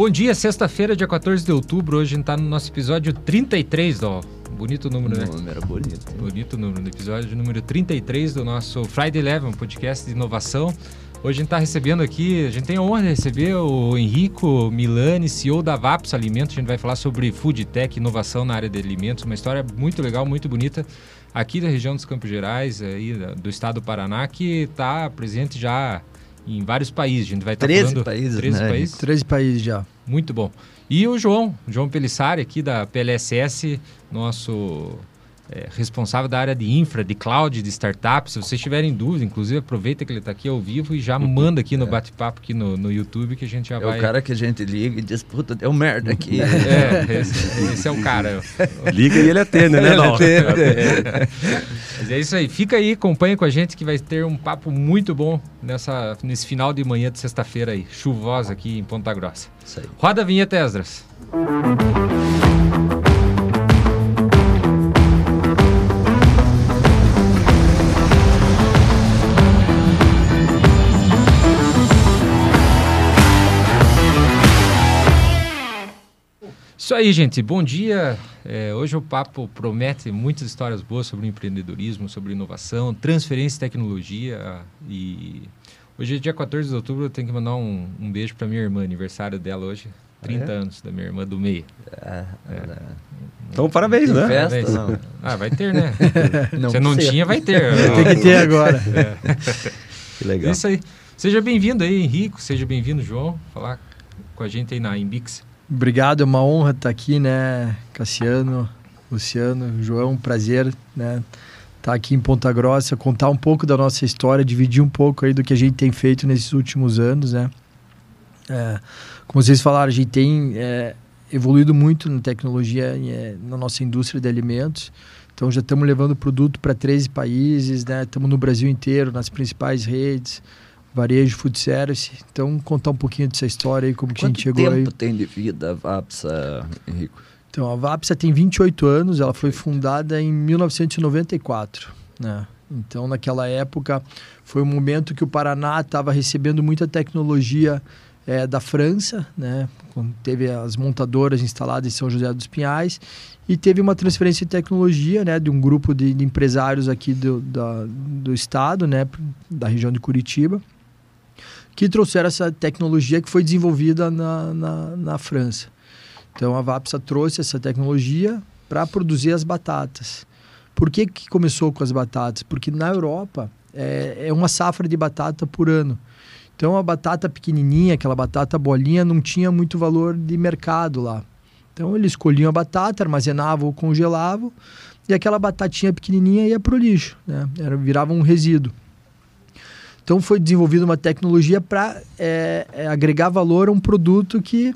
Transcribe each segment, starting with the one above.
Bom dia, sexta-feira, dia 14 de outubro. Hoje a gente tá no nosso episódio 33, ó. Bonito número, né? Número bonito. Bonito número. No episódio número 33 do nosso Friday Eleven, um podcast de inovação. Hoje a gente está recebendo aqui, a gente tem a honra de receber o Henrico Milani, CEO da Vaps Alimentos. A gente vai falar sobre food tech, inovação na área de alimentos, uma história muito legal, muito bonita, aqui da região dos Campos Gerais, aí do estado do Paraná, que está presente já em vários países. A gente vai estar tá 13 falando países, 13 né? países. 13 países já. Muito bom. E o João, João Pelissari, aqui da PLSS, nosso é, responsável da área de infra, de cloud, de startups. Se vocês tiverem dúvida, inclusive, aproveita que ele está aqui ao vivo e já manda aqui no bate-papo aqui no, no YouTube que a gente já É vai... o cara que a gente liga e diz, puta, deu merda aqui. É, esse, esse é o cara. Liga e ele atende, né? Ele atende. Mas é isso aí. Fica aí, acompanha com a gente que vai ter um papo muito bom nessa, nesse final de manhã de sexta-feira aí, chuvosa aqui em Ponta Grossa. Isso aí. Roda a vinheta, Esdras. Isso aí, gente. Bom dia. É, hoje o papo promete muitas histórias boas sobre empreendedorismo, sobre inovação, transferência de tecnologia. E hoje é dia 14 de outubro. Eu tenho que mandar um, um beijo para minha irmã, aniversário dela hoje. 30 É? anos da minha irmã do meio. É, é. Então, parabéns, né? festa, Parabéns. não? Ah, vai ter, né? Não Você não sei. tinha, vai ter. Tem que ter agora. Que É legal. isso aí. Seja bem-vindo aí, Henrico. Seja bem-vindo, João. Falar com a gente aí na Imbix. Obrigado, é uma honra estar aqui, né? Cassiano, Luciano, João, prazer, né? Estar aqui em Ponta Grossa, contar um pouco da nossa história, dividir um pouco aí do que a gente tem feito nesses últimos anos, né? É, como vocês falaram, a gente tem é, evoluído muito na tecnologia, é, na nossa indústria de alimentos. Então já estamos levando produto para 13 países, né? Estamos no Brasil inteiro, nas principais redes, varejo, food service. Então contar um pouquinho dessa história aí, como que a Quanto gente chegou tempo aí. tem de vida a Vapsa, Henrico? Então, a Vapsa tem 28 anos, ela foi fundada em 1994. Né? Então, naquela época, foi um momento que o Paraná estava recebendo muita tecnologia eh, da França, né? Quando teve as montadoras instaladas em São José dos Pinhais, e teve uma transferência de tecnologia né? de um grupo de, de empresários aqui do, da, do estado, né? da região de Curitiba, que trouxeram essa tecnologia que foi desenvolvida na, na, na França. Então a Vapsa trouxe essa tecnologia para produzir as batatas. Por que, que começou com as batatas? Porque na Europa é, é uma safra de batata por ano. Então a batata pequenininha, aquela batata bolinha, não tinha muito valor de mercado lá. Então eles escolhiam a batata, armazenavam ou congelavam e aquela batatinha pequenininha ia para o lixo, né? Era, virava um resíduo. Então foi desenvolvida uma tecnologia para é, é, agregar valor a um produto que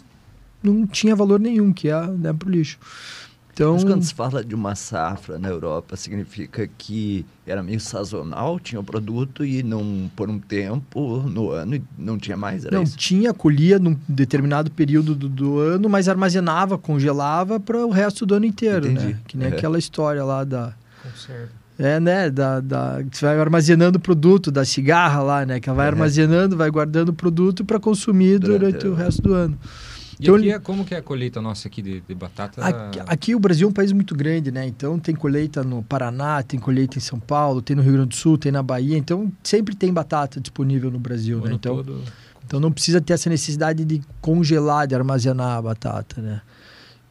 não tinha valor nenhum, que é né, para o lixo. Então, Mas quando se fala de uma safra na Europa, significa que era meio sazonal, tinha o produto e não por um tempo no ano não tinha mais, era não isso? tinha, colhia num determinado período do, do ano, mas armazenava, congelava para o resto do ano inteiro, Entendi. né? Que nem É. aquela história lá da Conserva. É, né, da, da você vai armazenando o produto da cigarra lá, né, que ela vai É. armazenando, vai guardando o produto para consumir Durante durante, o- resto do ano. E Então, aqui é, como que é a colheita nossa aqui de, de batata? Aqui, aqui o Brasil é um país muito grande, né? Então tem colheita no Paraná, tem colheita em São Paulo, tem no Rio Grande do Sul, tem na Bahia. Então sempre tem batata disponível no Brasil, né? Então, todo. então não precisa ter essa necessidade de congelar, de armazenar a batata, né?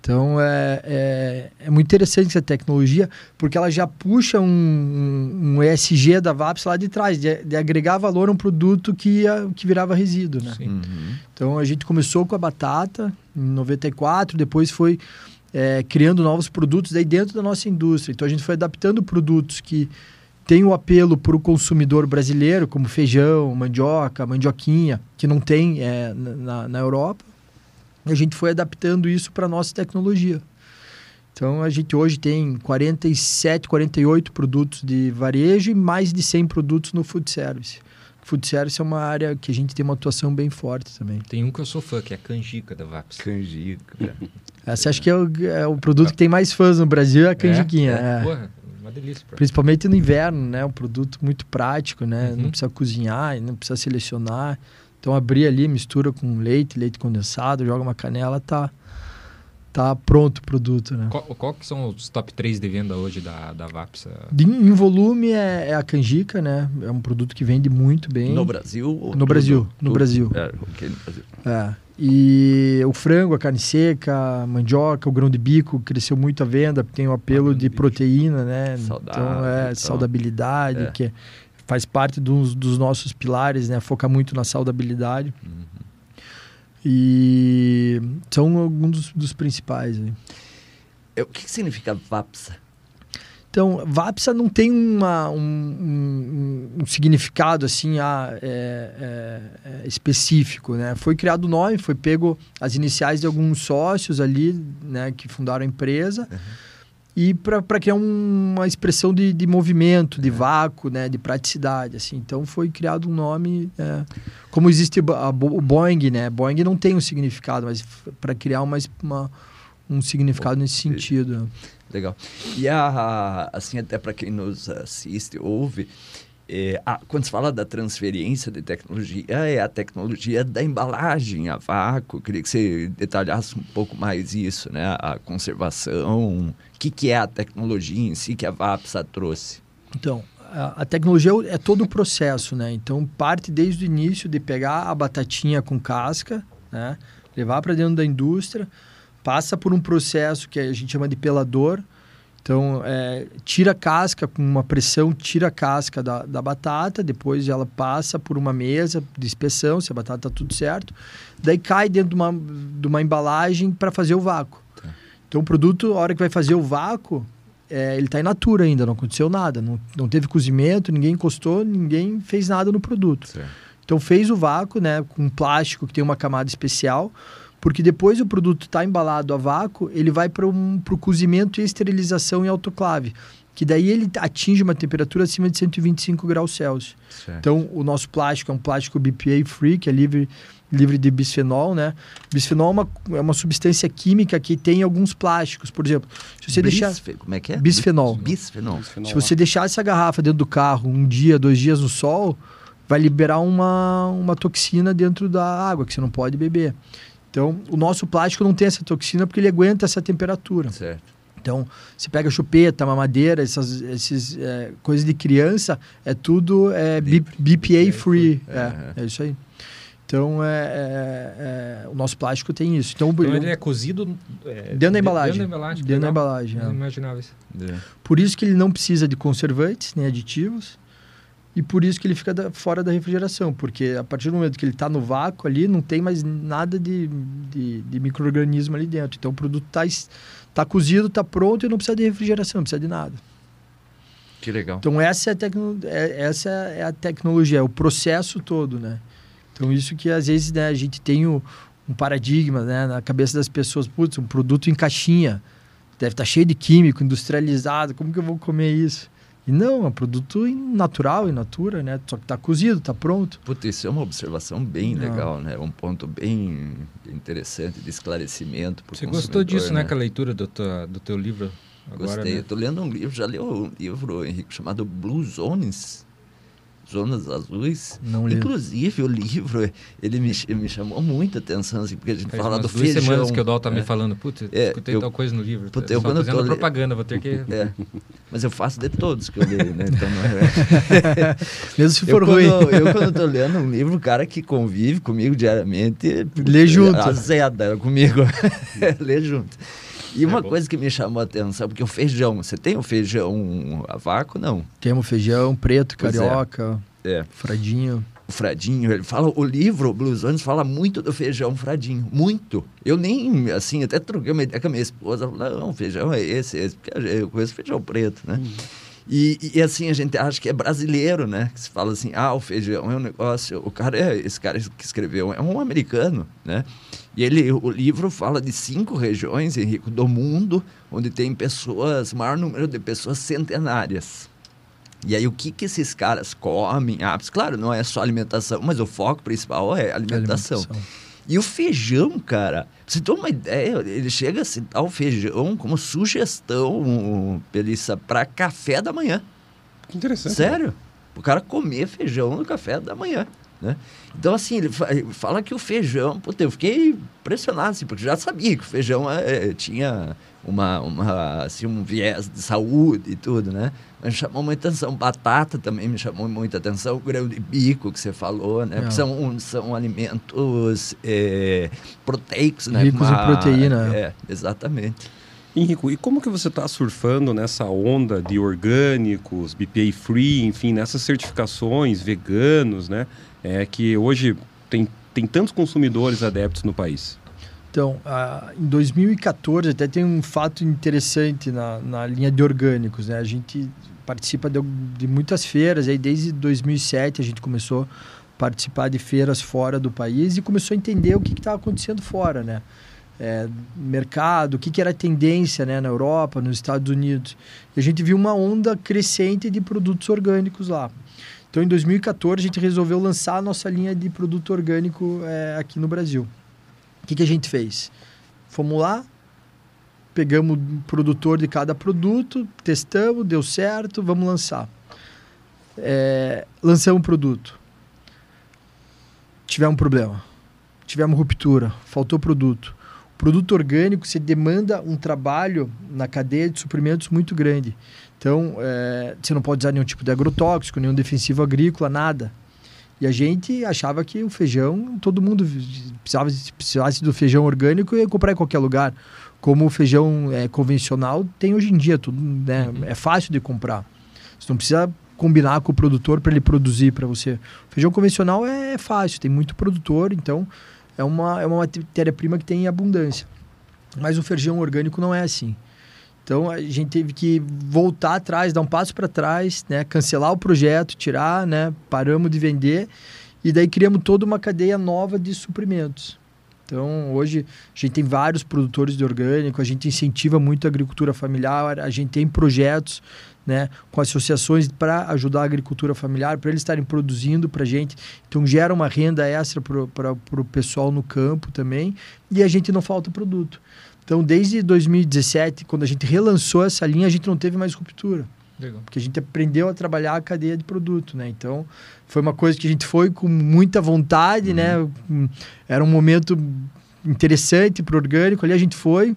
Então é, é, é muito interessante essa tecnologia, porque ela já puxa um, um, um ESG da VAPS lá de trás, de, de agregar valor a um produto que, ia, que virava resíduo, né? Sim. Uhum. Então a gente começou com a batata em 94, depois foi é, criando novos produtos daí dentro da nossa indústria. Então a gente foi adaptando produtos que têm o apelo para o consumidor brasileiro, como feijão, mandioca, mandioquinha, que não tem é, na, na Europa. A gente foi adaptando isso para a nossa tecnologia. Então a gente hoje tem 47, 48 produtos de varejo e mais de 100 produtos no food service. Food service é uma área que a gente tem uma atuação bem forte também. Tem um que eu sou fã, que é a canjica da Vaps. Canjica. Essa acho que é o, é o produto que tem mais fãs no Brasil, é a canjiquinha. É? é. Porra, uma delícia. Principalmente no inverno, né? Um produto muito prático, né? Uhum. Não precisa cozinhar, não precisa selecionar. Então abrir ali, mistura com leite, leite condensado, joga uma canela, tá tá pronto o produto, né? Qual, qual que são os top 3 de venda hoje da, da Vapsa? De, em volume é, é, a canjica, né? É um produto que vende muito bem. No Brasil? no tudo, Brasil, no? Brasil. É, ok, no Brasil. É. E o frango, a carne seca, a mandioca, o grão de bico cresceu muito a venda, porque tem o apelo grão de proteína, né? Saudável, então é então. saudabilidade, É. que é- faz parte dos, dos nossos pilares, né? Foca muito na saudabilidade. Uhum. E são alguns dos, dos principais. aí. É, O que, que significa VAPSA? Então, Vapsa não tem uma, um, um- um significado assim ah, é, é, é, específico, né? Foi criado o nome, foi pego as iniciais de alguns sócios ali, né, que fundaram a empresa, e para criar um- uma expressão de, de movimento, de vácuo, né, de praticidade, assim. Então, foi criado um nome, é, como existe a o Boeing, né? Boeing não tem um significado, mas para criar uma, uma- um significado nesse sentido. Legal. E a, assim, até para quem nos assiste, ouve, é, a- quando se fala da transferência de tecnologia, é a tecnologia da embalagem a vácuo. Queria que você detalhasse um pouco mais isso, né? A conservação, o que, que é a tecnologia em si que a VAPSA trouxe. Então, a, tecnologia é é todo o processo, né? Então, parte desde o início de pegar a batatinha com casca, né? Levar para dentro da indústria, passa por um processo que a gente chama de pelador. Então, é, tira a casca com uma pressão, tira a casca da, da batata, depois ela passa por uma mesa de inspeção, se a batata está tudo certo. Daí cai dentro de uma, de uma embalagem para fazer o vácuo. Então, o produto, a hora que vai fazer o vácuo, é, ele está in natura ainda, não aconteceu nada. Não, não teve cozimento, ninguém encostou, ninguém fez nada no produto. Então fez o vácuo, né, com plástico que tem uma camada especial, porque depois o produto está embalado a vácuo, ele vai para um, o cozimento e esterilização em autoclave, que daí ele atinge uma temperatura acima de 125 graus Celsius. Então o nosso plástico é um plástico BPA free, que é livre livre de bisfenol, né? Bisfenol é uma, é uma substância química que tem em alguns plásticos, por exemplo. Se você deixar Como é que é? Bisfenol. Bisfenol. se você deixar essa garrafa dentro do carro um dia, dois dias no sol, vai liberar uma, uma toxina dentro da água que você não pode beber. Então, o nosso plástico não tem essa toxina porque ele aguenta essa temperatura. Certo. Então, você pega chupeta, mamadeira, essas esses, é, coisas de criança, é tudo é, B- BPA free. É, é isso aí. Então, é, é- é, o nosso plástico tem isso. Então, Então eu- ele é cozido é, Dentro da embalagem. Dentro da embalagem. Dentro da embalagem, Não é. imaginava isso. É. Por isso que ele não precisa de conservantes nem aditivos e por isso que ele fica da- fora da refrigeração, porque a partir do momento que ele está no vácuo ali, não tem mais nada de, de, de micro-organismo ali dentro. Então o produto está tá cozido, está pronto e não precisa de refrigeração, não precisa de nada. Que legal. Então essa é a, tecno, é, essa é a tecnologia, é o processo todo, né? Então isso que às vezes né, a gente tem o- um paradigma né, na cabeça das pessoas, putz, um produto em caixinha, deve estar cheio de químico, industrializado, como que eu vou comer isso? E não, é um produto natural, in natura, né? Só que está cozido, está pronto. Puta, isso é uma observação bem Não. legal, né? Um ponto bem interessante de esclarecimento. Você gostou disso, né, com a leitura do, tua- do teu livro? Agora, Gostei. né? Eu tô lendo um livro, já leu um livro, Henrique, chamado Blue Zones. Zonas Azuis. Não li. Inclusive, o livro, ele me, me chamou muita atenção, assim, porque a gente Faz fala do duas feijão. semanas que o Dol tá me é. falando, putz, É, escutei eu- tal coisa no livro. Puta, Tá eu quando eu fazendo tô le- propaganda, vou ter que... É, mas eu faço de todos que eu leio, né? Então, não é... Mesmo se Eu for quando, ruim. eu, quando tô lendo um livro, o cara que convive comigo diariamente. Lê junto. Azeda comigo. Lê junto. E uma bom. coisa que me chamou a atenção, porque o feijão, você tem o feijão a vácuo? Não. Temos feijão preto, é. carioca, É. fradinho. O fradinho, ele fala, o livro, o Blues Ones, fala muito do feijão fradinho. Muito. Eu nem, assim, até troquei uma ideia com a minha esposa. Falou, não, o feijão é esse, esse. Porque eu conheço feijão preto, né? E, e, assim, a gente acha que é brasileiro, né? Que se fala assim, ah, o feijão é um negócio... O cara, é, esse cara que escreveu é um americano, né? E ele, o livro fala de cinco regiões, Henrico, do mundo, onde tem pessoas, maior número de pessoas centenárias. E aí, o que, que esses caras comem? Ah, claro, não é só alimentação, mas o foco principal é alimentação. E o feijão, cara, você ter uma ideia, ele chega a citar o feijão como sugestão, Pelissa, para café da manhã. Que interessante. Sério? O cara comer feijão no café da manhã. Né? Então, assim, ele fa- fala que o feijão, puta, eu fiquei impressionado, assim, porque já sabia que o feijão eh, tinha uma, uma, assim, um viés de saúde e tudo, né? Mas chamou muita atenção. Batata também me chamou muita atenção. O grão de bico que você falou, né? É. São, são alimentos eh, proteicos, né? Ricos Com em proteína. É, exatamente. Henrico, e como que você está surfando nessa onda de orgânicos, BPA free, enfim, nessas certificações veganos, né? É que hoje tem, tem tantos consumidores adeptos no país. Então, ah, em 2014, até tem um fato interessante na, na linha de orgânicos. Né? A gente participa de, de muitas feiras, aí desde 2007 a gente começou a participar de feiras fora do país e começou a entender o que estava acontecendo fora, né? É, mercado, o que, que era tendência né, na Europa, nos Estados Unidos. E a gente viu uma onda crescente de produtos orgânicos lá. Então, em 2014, a gente resolveu lançar a nossa linha de produto orgânico é, aqui no Brasil. O que, que a gente fez? Fomos lá, pegamos o produtor de cada produto, testamos, deu certo, vamos lançar. É, lançamos o produto. Tivemos um problema. Tivemos ruptura, faltou produto. O produto orgânico, você demanda um trabalho na cadeia de suprimentos muito grande. Então, é, você não pode usar nenhum tipo de agrotóxico, nenhum defensivo agrícola, nada. E a gente achava que o feijão, todo mundo precisava, precisasse do feijão orgânico e ia comprar em qualquer lugar. Como o feijão é, convencional tem hoje em dia, tudo, né? Uhum. é fácil de comprar. Você não precisa combinar com o produtor para ele produzir para você. O feijão convencional é fácil, tem muito produtor, então é uma, é uma matéria-prima que tem em abundância. Mas o feijão orgânico não é assim. Então a gente teve que voltar atrás, dar um passo para trás, né? cancelar o projeto, tirar, né? paramos de vender e daí criamos toda uma cadeia nova de suprimentos. Então hoje a gente tem vários produtores de orgânico, a gente incentiva muito a agricultura familiar, a gente tem projetos né, com associações para ajudar a agricultura familiar, para eles estarem produzindo para a gente. Então gera uma renda extra para o pessoal no campo também e a gente não falta produto. Então, desde 2017, quando a gente relançou essa linha, a gente não teve mais ruptura. Legal. Porque a gente aprendeu a trabalhar a cadeia de produto, né? Então, foi uma coisa que a gente foi com muita vontade, Uhum. né? Era um momento interessante para o orgânico. Ali a gente foi,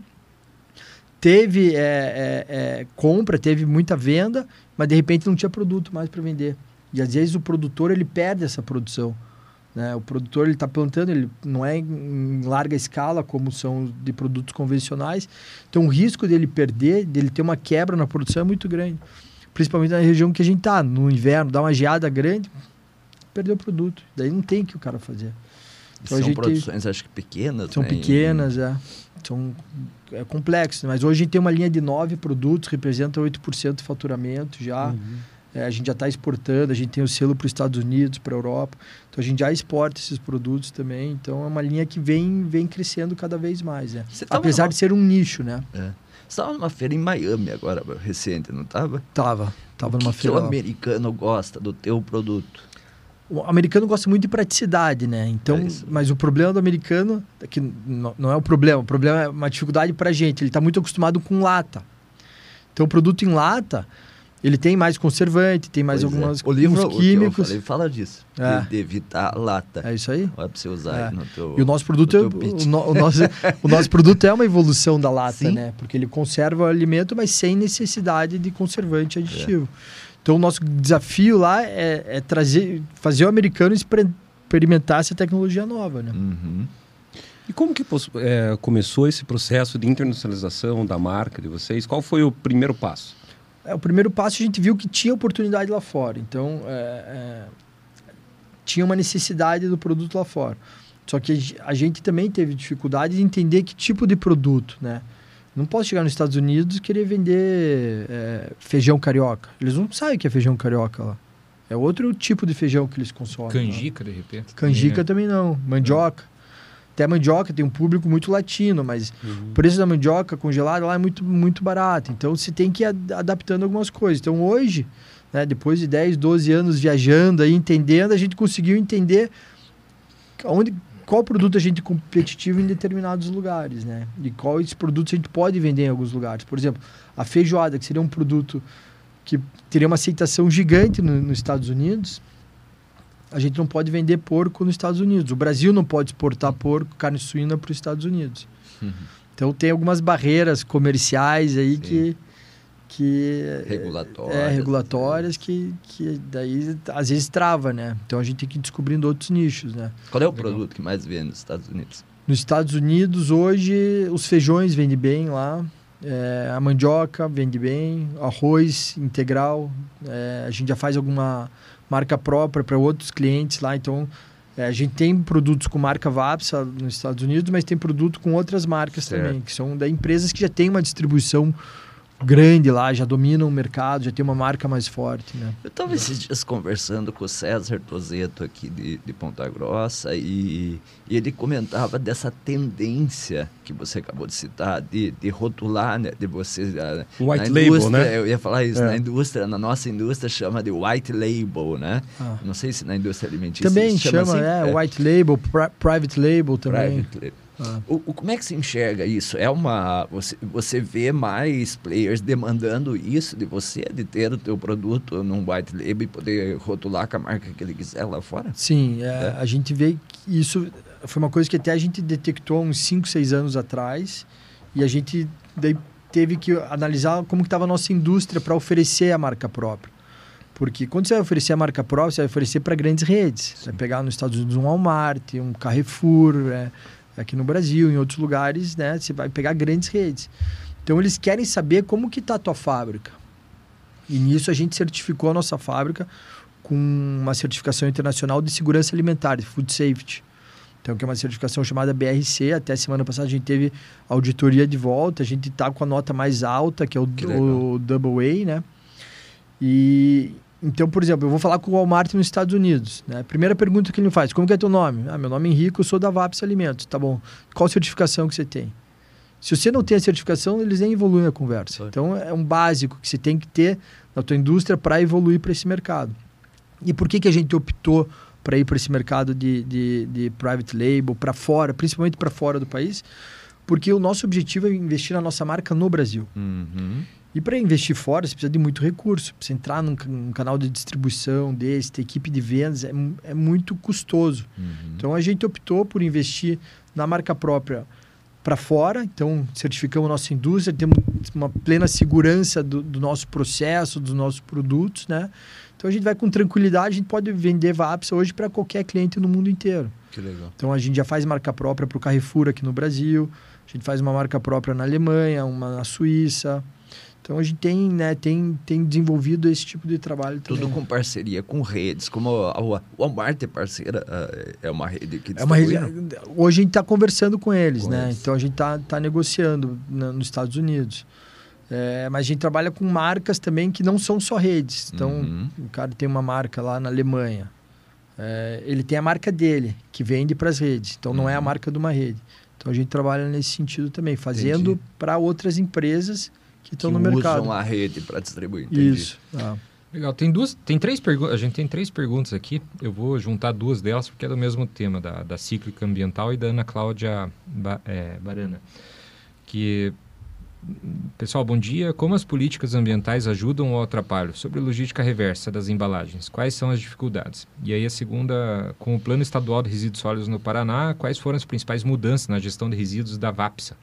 teve é, é, é, compra, teve muita venda, mas de repente não tinha produto mais para vender. E às vezes o produtor ele perde essa produção. Né? O produtor ele está plantando, ele não é em larga escala como são de produtos convencionais. Então o risco dele perder, dele ter uma quebra na produção é muito grande. Principalmente na região que a gente está, no inverno, dá uma geada grande, perdeu o produto. Daí não tem o que o cara fazer. Então, a São gente- produções, acho que pequenas. São né? pequenas, é. São é complexo, mas hoje a gente tem uma linha de nove produtos, representa 8% do faturamento já. É, a gente já está exportando, a gente tem o selo para os Estados Unidos, para a Europa. Então a gente já exporta esses produtos também. Então é uma linha que vem, vem crescendo cada vez mais. Né? Tava Apesar numa- de ser um nicho, né? É. Você estava numa feira em Miami agora, recente, não estava? Tava. Tava o que numa que feira. o lá. americano gosta do teu produto? O americano gosta muito de praticidade, né? Então, É mas o problema do americano é que não, não é o problema, o problema é uma dificuldade para gente. Ele está muito acostumado com lata. Então, o produto em lata, ele tem mais conservante, tem mais Pois é. algumas O livro alguns o que eu químicos. falei fala disso. É. De, de evitar a lata. É isso aí. Olha para você usar É. aí no teu... E o nosso produto, é, no pitch. o, no- o nosso, o nosso produto é uma evolução da lata, Sim. né? Porque ele conserva o alimento, mas sem necessidade de conservante aditivo. Então, o nosso desafio lá é, é trazer, fazer o americano experimentar essa tecnologia nova, né? Uhum. E como que é, começou esse processo de internacionalização da marca de vocês? Qual foi o primeiro passo? É, o primeiro passo a gente viu que tinha oportunidade lá fora. Então, é, é, tinha uma necessidade do produto lá fora. Só que a ge- a gente também teve dificuldade de entender que tipo de produto, né? Não posso chegar nos Estados Unidos e querer vender é, feijão carioca. Eles não sabem o que é feijão carioca lá. É outro tipo de feijão que eles consomem. lá. Canjica, de repente. Canjica também, também não. Mandioca. Até mandioca tem um público muito latino, mas o preço da mandioca congelada lá é muito, muito barato. Então você tem que ir ad- adaptando algumas coisas. Então hoje, né, depois de 10, 12 anos viajando aí, entendendo, a gente conseguiu entender onde, qual produto a gente é competitivo em determinados lugares, né? E quais produtos a gente pode vender em alguns lugares. Por exemplo, a feijoada, que seria um produto que teria uma aceitação gigante no- nos Estados Unidos, a gente não pode vender porco nos Estados Unidos. O Brasil não pode exportar porco, carne suína para os Estados Unidos. Uhum. Então tem algumas barreiras comerciais aí Sim. que que Regulatórias. é regulatórias que, que daí às vezes trava, né? Então a gente tem que ir descobrindo outros nichos, né? Qual é o Legal. produto que mais vende nos Estados Unidos? Nos Estados Unidos hoje os feijões vendem bem lá, é, a mandioca vende bem, arroz integral, é, a gente já faz alguma marca própria para outros clientes lá, então é, a gente tem produtos com marca Vapsa nos Estados Unidos, mas tem produto com outras marcas Certo. também, que são da empresas que já têm uma distribuição grande lá, já dominam o mercado, já tem uma marca mais forte, né? Eu estava esses dias conversando com o César Tozeto aqui de, de Ponta Grossa e, e ele comentava dessa tendência que você acabou de citar, de, de rotular, né? De você... White label, né? Eu ia falar isso, É. na indústria, na nossa indústria chama de white label, né? Ah. Não sei se na indústria alimentícia Também se chama, assim. é, white label, pri- private label também. Private label. Ah. O, o- como é que se enxerga isso? É uma você, você vê mais players demandando isso de você, de ter o teu produto num white label e poder rotular com a marca que ele quiser lá fora? Sim, é, É. a gente vê que isso foi uma coisa que até a gente detectou uns 5, 6 anos atrás e a gente daí teve que analisar como estava a nossa indústria para oferecer a marca própria. Porque quando você vai oferecer a marca própria, você vai oferecer para grandes redes. Você vai pegar nos Estados Unidos um Walmart, um Carrefour, é, aqui no Brasil, em outros lugares, né? Você vai pegar grandes redes. Então eles querem saber como que está a tua fábrica. E nisso a gente certificou a nossa fábrica com uma certificação internacional de segurança alimentar, de food safety. Então, que é uma certificação chamada BRC. Até semana passada a gente teve auditoria de volta. A gente está com a nota mais alta, que é o, Que o Double A, né? E então, por exemplo, eu vou falar com o Walmart nos Estados Unidos. Né? Primeira pergunta que ele me faz: como que é teu nome? Ah, meu nome é Henrique, eu sou da VAPS Alimentos. Tá bom. Qual certificação que você tem? Se você não tem a certificação, eles nem evoluem a conversa. Foi. Então, é um básico que você tem que ter na tua indústria para evoluir para esse mercado. E por que, que a gente optou para ir para esse mercado de, de, de private label, para fora, principalmente para fora do país? Porque o nosso objetivo é investir na nossa marca no Brasil. Uhum. E para investir fora, você precisa de muito recurso. Você entrar num, num canal de distribuição desse, ter equipe de vendas, é, é muito custoso. Uhum. Então a gente optou por investir na marca própria para fora. Então certificamos nossa indústria, temos uma plena segurança do, do nosso processo, dos nossos produtos, né? Então a gente vai com tranquilidade, a gente pode vender VAPS hoje para qualquer cliente no mundo inteiro. Que legal. Então a gente já faz marca própria para o Carrefour aqui no Brasil, a gente faz uma marca própria na Alemanha, uma na Suíça. Então a gente tem, né, tem, tem desenvolvido esse tipo de trabalho também. Tudo com parceria com redes, como a o Walmart é parceira, ah, é uma rede que É uma distribui, rede- não? Hoje a gente está conversando com eles, Com né? eles. Então a gente está tá negociando na- nos Estados Unidos. É, mas a gente trabalha com marcas também que não são só redes. Então, Uhum. o cara tem uma marca lá na Alemanha. É, ele tem a marca dele, que vende para as redes. Então, não é a Uhum. marca de uma rede. Então, a gente trabalha nesse sentido também, fazendo para outras empresas que estão no mercado. usam a rede para distribuir. entendi. Isso. ah. Legal, tem duas, tem três perguntas, a gente tem três perguntas aqui, eu vou juntar duas delas porque é do mesmo tema, da, da cíclica ambiental e da Ana Cláudia Ba- é, Barana, que, pessoal, bom dia, como as políticas ambientais ajudam ou atrapalham? Sobre logística reversa das embalagens, quais são as dificuldades? E aí a segunda, com o Plano Estadual de Resíduos Sólidos no Paraná, quais foram as principais mudanças na gestão de resíduos da VAPSA?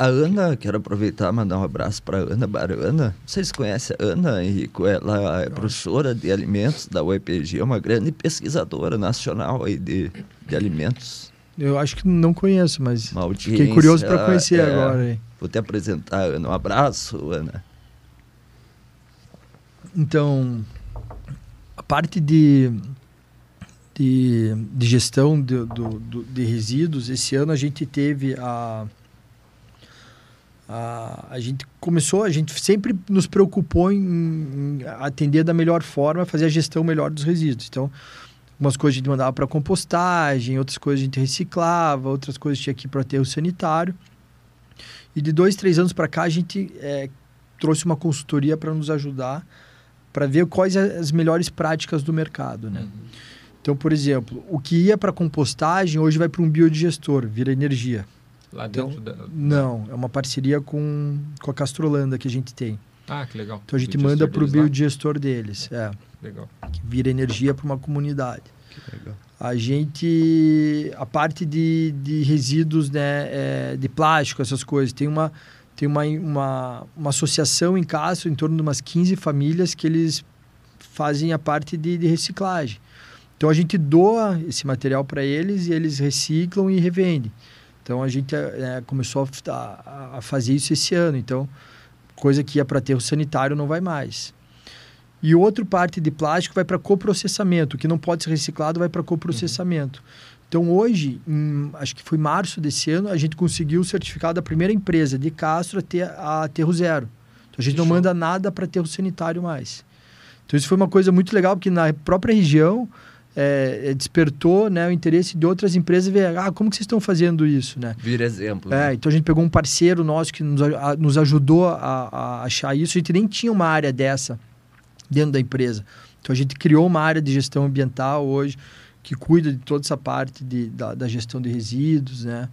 A Ana, quero aproveitar e mandar um abraço para Ana Barana. Vocês conhecem a Ana, Henrico? Ela é professora de alimentos da UEPG, é uma grande pesquisadora nacional aí de, de alimentos. Eu acho que não conheço, mas fiquei curioso para conhecer é, agora. Vou te apresentar, Ana. Um abraço, Ana. Então, a parte de, de, de gestão de, do- de resíduos, esse ano a gente teve a, a. A gente começou, a gente sempre nos preocupou em, em atender da melhor forma, fazer a gestão melhor dos resíduos. Então, algumas coisas a gente mandava para compostagem, outras coisas a gente reciclava, outras coisas tinha que ir para aterro sanitário. E de dois, três anos para cá, a gente eh, trouxe uma consultoria para nos ajudar para ver quais as melhores práticas do mercado, né? Então, por exemplo, o que ia para compostagem hoje vai para um biodigestor, vira energia. Lá Então, dentro da... Não, é uma parceria com, com a Castrolanda que a gente tem. Ah, que legal. Então a gente manda para o biodigestor deles, é, Legal. que vira energia para uma comunidade. A gente, a parte de, de resíduos né, é, de plástico, essas coisas, tem uma tem uma, uma, uma associação em Castro, em torno de umas 15 famílias que eles fazem a parte de, de reciclagem. Então a gente doa esse material para eles e eles reciclam e revendem. Então a gente é, começou a, a, fazer isso esse ano. Então, coisa que ia para aterro sanitário não vai mais. E outra parte de plástico vai para coprocessamento, que não pode ser reciclado vai para coprocessamento. Uhum. Então hoje, em, acho que foi março desse ano, a gente conseguiu o certificado da primeira empresa de Castro a, ter, a aterro zero. Então a gente que não manda nada para aterro sanitário mais. Então isso foi uma coisa muito legal, porque na própria região é, é, despertou né, o interesse de outras empresas ver ah, como que vocês estão fazendo isso, né? Vira exemplo. É, né? então a gente pegou um parceiro nosso que nos, a, nos ajudou a, a, achar isso. A gente nem tinha uma área dessa dentro da empresa. Então a gente criou uma área de gestão ambiental hoje que cuida de toda essa parte de, da, da gestão de resíduos, né?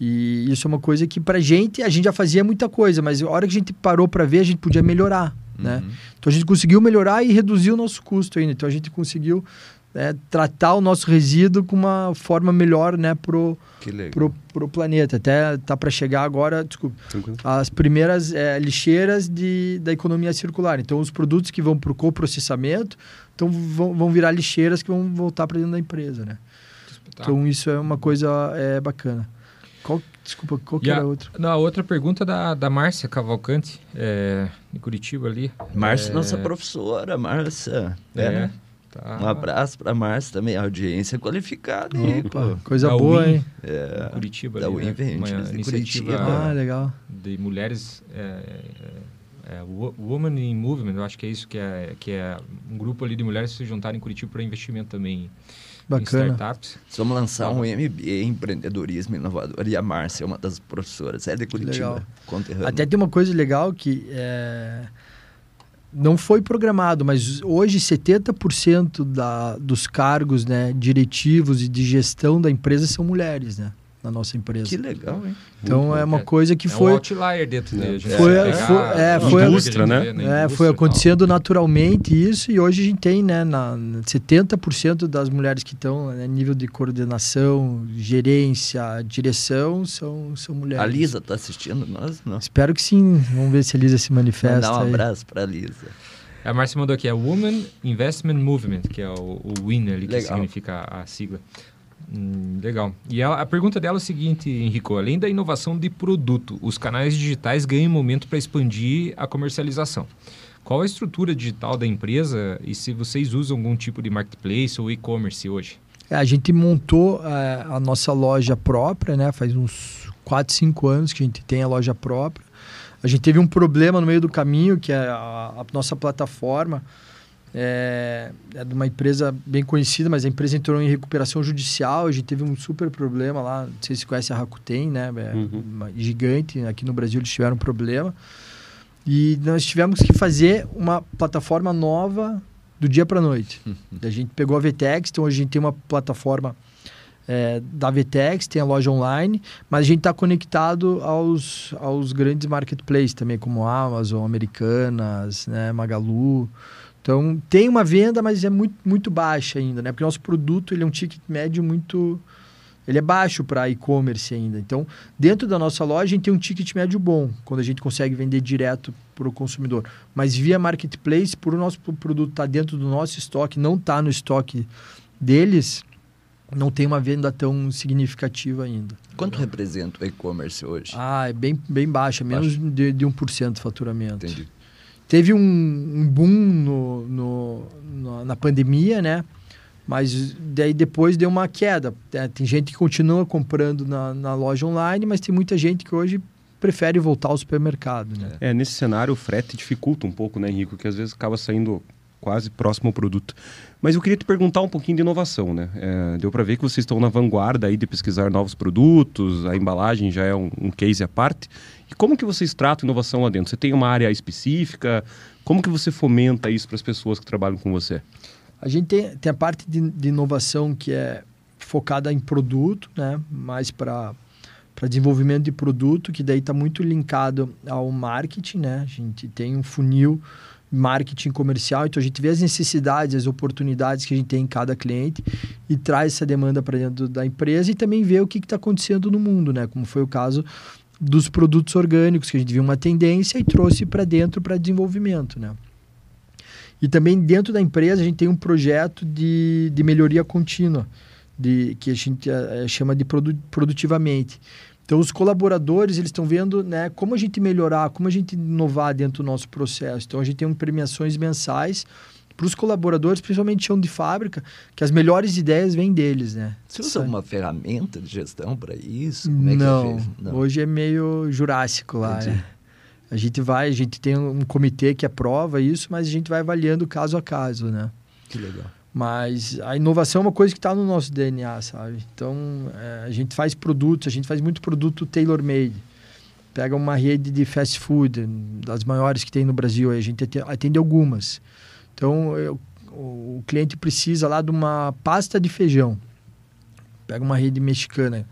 E isso é uma coisa que para gente a gente já fazia muita coisa, mas a hora que a gente parou para ver a gente podia melhorar, né? uhum. Então a gente conseguiu melhorar e reduzir o nosso custo ainda. Então a gente conseguiu né, tratar o nosso resíduo com uma forma melhor né, pro, pro, pro planeta. Até tá para chegar agora, desculpa, as primeiras é, lixeiras de, da economia circular. Então, os produtos que vão para o coprocessamento então, vão, vão virar lixeiras que vão voltar para dentro da empresa, né? Então, isso é uma coisa é, bacana. Qual, desculpa, qual que a, era a outra? Não, a outra pergunta da, da Márcia Cavalcante, é, em Curitiba ali. Márcia, é, nossa professora, Márcia. É, né? Tá. Um abraço para Márcia também, audiência qualificada. Opa, coisa da boa, hein? É, Curitiba. Da ali, né? Uma iniciativa ah, legal. de mulheres... É, é, é Woman in Movement, eu acho que é isso, que é, que é um grupo ali de mulheres se juntarem em Curitiba para investimento também Bacana. em startups. Vamos lançar um MBA em empreendedorismo inovador e a Márcia é uma das professoras, é de Curitiba. Até tem uma coisa legal que é não foi programado, mas hoje 70% da, dos cargos né, diretivos e de gestão da empresa são mulheres, né? Na nossa empresa. Que legal, hein? Então Muito é uma coisa que é foi. um outlier dentro dele. Foi, é, foi, é, foi, indústria, né? É, foi acontecendo naturalmente isso, e hoje a gente tem, né, na, 70% das mulheres que estão né, nível de coordenação, gerência, direção, são, são mulheres. A Lisa está assistindo nós? Não. Espero que sim. Vamos ver se a Lisa se manifesta. Mandar um abraço para a Lisa. A Márcia mandou aqui, é Woman Investment Movement, que é o, o WIN ali, que Legal. significa a sigla. Hum, legal. E a pergunta dela é o seguinte, Henrico: além da inovação de produto, os canais digitais ganham momento para expandir a comercialização. Qual a estrutura digital da empresa e se vocês usam algum tipo de marketplace ou e-commerce hoje? É, a gente montou é, a nossa loja própria, né? Faz uns 4, 5 anos que a gente tem a loja própria. A gente teve um problema no meio do caminho, que é a, a nossa plataforma é, é, de uma empresa bem conhecida, mas a empresa entrou em recuperação judicial. A gente teve um super problema lá. Não sei se conhece a Rakuten, né? É uhum. gigante. Aqui no Brasil eles tiveram um problema. E nós tivemos que fazer uma plataforma nova do dia para noite. Uhum. A gente pegou a VTEX, então hoje a gente tem uma plataforma é, da VTEX, tem a loja online, mas a gente está conectado aos, aos grandes marketplaces também, como Amazon, Americanas, né, Magalu. Então, tem uma venda, mas é muito, muito baixa ainda, né? Porque o nosso produto ele é um ticket médio muito... Ele é baixo para e-commerce ainda. Então, dentro da nossa loja, a gente tem um ticket médio bom, quando a gente consegue vender direto para o consumidor. Mas via marketplace, por o nosso produto estar tá dentro do nosso estoque, não está no estoque deles, não tem uma venda tão significativa ainda. Quanto representa o e-commerce hoje? Ah, é bem, bem baixa, menos Baixo. de, de 1% do faturamento. Entendi. Teve um, um boom no, no, no, na pandemia, né? Mas daí depois deu uma queda. É, tem gente que continua comprando na, na loja online, mas tem muita gente que hoje prefere voltar ao supermercado, né? É, nesse cenário o frete dificulta um pouco, né, Henrico? Que às vezes acaba saindo quase próximo ao produto. Mas eu queria te perguntar um pouquinho de inovação, né? É, deu para ver que vocês estão na vanguarda aí de pesquisar novos produtos, a embalagem já é um, um case à parte. Como que vocês tratam inovação lá dentro? Você tem uma área específica? Como que você fomenta isso para as pessoas que trabalham com você? A gente tem, tem a parte de, de inovação que é focada em produto, né? Mais para para desenvolvimento de produto, que daí está muito linkado ao marketing, né? A gente tem um funil marketing comercial. Então a gente vê as necessidades, as oportunidades que a gente tem em cada cliente e traz essa demanda para dentro da empresa e também vê o que está acontecendo no mundo, né? Como foi o caso dos produtos orgânicos, que a gente viu uma tendência e trouxe para dentro para desenvolvimento, né? E também dentro da empresa a gente tem um projeto de, de melhoria contínua, de, que a gente é, chama de produ, produtivamente. Então, os colaboradores, eles estão vendo né, como a gente melhorar, como a gente inovar dentro do nosso processo. Então, a gente tem premiações mensais para os colaboradores, principalmente chão de fábrica, que as melhores ideias vêm deles, né? Você usa uma ferramenta de gestão para isso? Como é Não, Não, hoje é meio jurássico lá. Né? A gente vai, a gente tem um comitê que aprova isso, mas a gente vai avaliando caso a caso, né? Que legal. Mas a inovação é uma coisa que está no nosso DNA, sabe? Então, é, a gente faz produtos, a gente faz muito produto tailor-made. Pega uma rede de fast food, das maiores que tem no Brasil, a gente atende algumas. Então, eu, o cliente precisa lá de uma pasta de feijão. Pega uma rede mexicana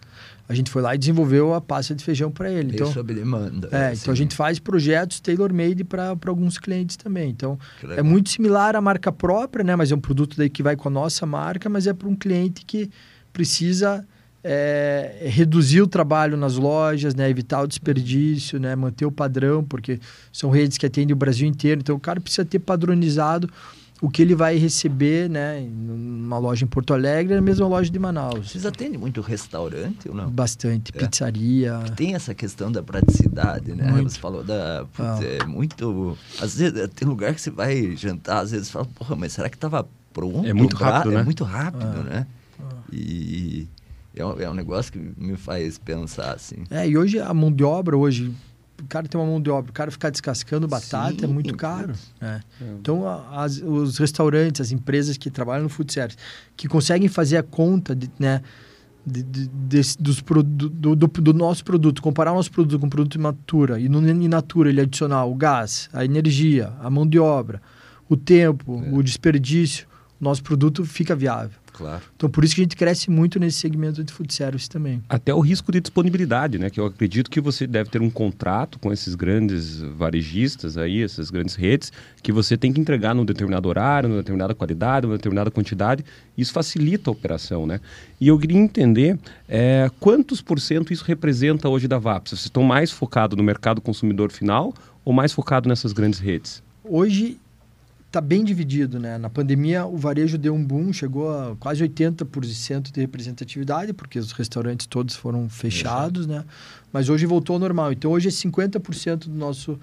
a gente foi lá e desenvolveu a pasta de feijão para ele. Então, sob demanda. É, assim. então a gente faz projetos tailor-made para alguns clientes também. Então, é muito similar à marca própria, né? Mas é um produto daí que vai com a nossa marca, mas é para um cliente que precisa é, reduzir o trabalho nas lojas, né? Evitar o desperdício, né? Manter o padrão, porque são redes que atendem o Brasil inteiro. Então, o cara precisa ter padronizado o que ele vai receber, né, numa loja em Porto Alegre, na mesma loja de Manaus. Vocês atendem muito restaurante ou não? Bastante, é. pizzaria. Tem essa questão da praticidade, né? Muito. Você falou da. Putz, ah. É muito. Às vezes tem lugar que você vai jantar, às vezes fala, porra, mas será que estava pronto? É muito rápido, é né? É muito rápido, ah. né? Ah. E. É um, é um negócio que me faz pensar assim. É, e hoje a mão de obra, hoje, o cara tem uma mão de obra, o cara ficar descascando batata Sim, é muito caro. É. Então, as, os restaurantes, as empresas que trabalham no food service, que conseguem fazer a conta de, né, de, de, desse, dos, do, do, do, nosso produto, comparar o nosso produto com o produto in natura, e no in natura ele adicionar o gás, a energia, a mão de obra, o tempo, é. o desperdício, nosso produto fica viável. Claro. Então, por isso que a gente cresce muito nesse segmento de food service também. Até o risco de disponibilidade, né? Que eu acredito que você deve ter um contrato com esses grandes varejistas aí, essas grandes redes, que você tem que entregar num determinado horário, numa determinada qualidade, numa determinada quantidade. Isso facilita a operação, né? E eu queria entender é, quantos por cento isso representa hoje da VAPS? Vocês estão mais focados no mercado consumidor final ou mais focado nessas grandes redes? Hoje está bem dividido, né? Na pandemia, o varejo deu um boom, chegou a quase 80% de representatividade, porque os restaurantes todos foram fechados, né? Mas hoje voltou ao normal. Então, hoje é 50% do nosso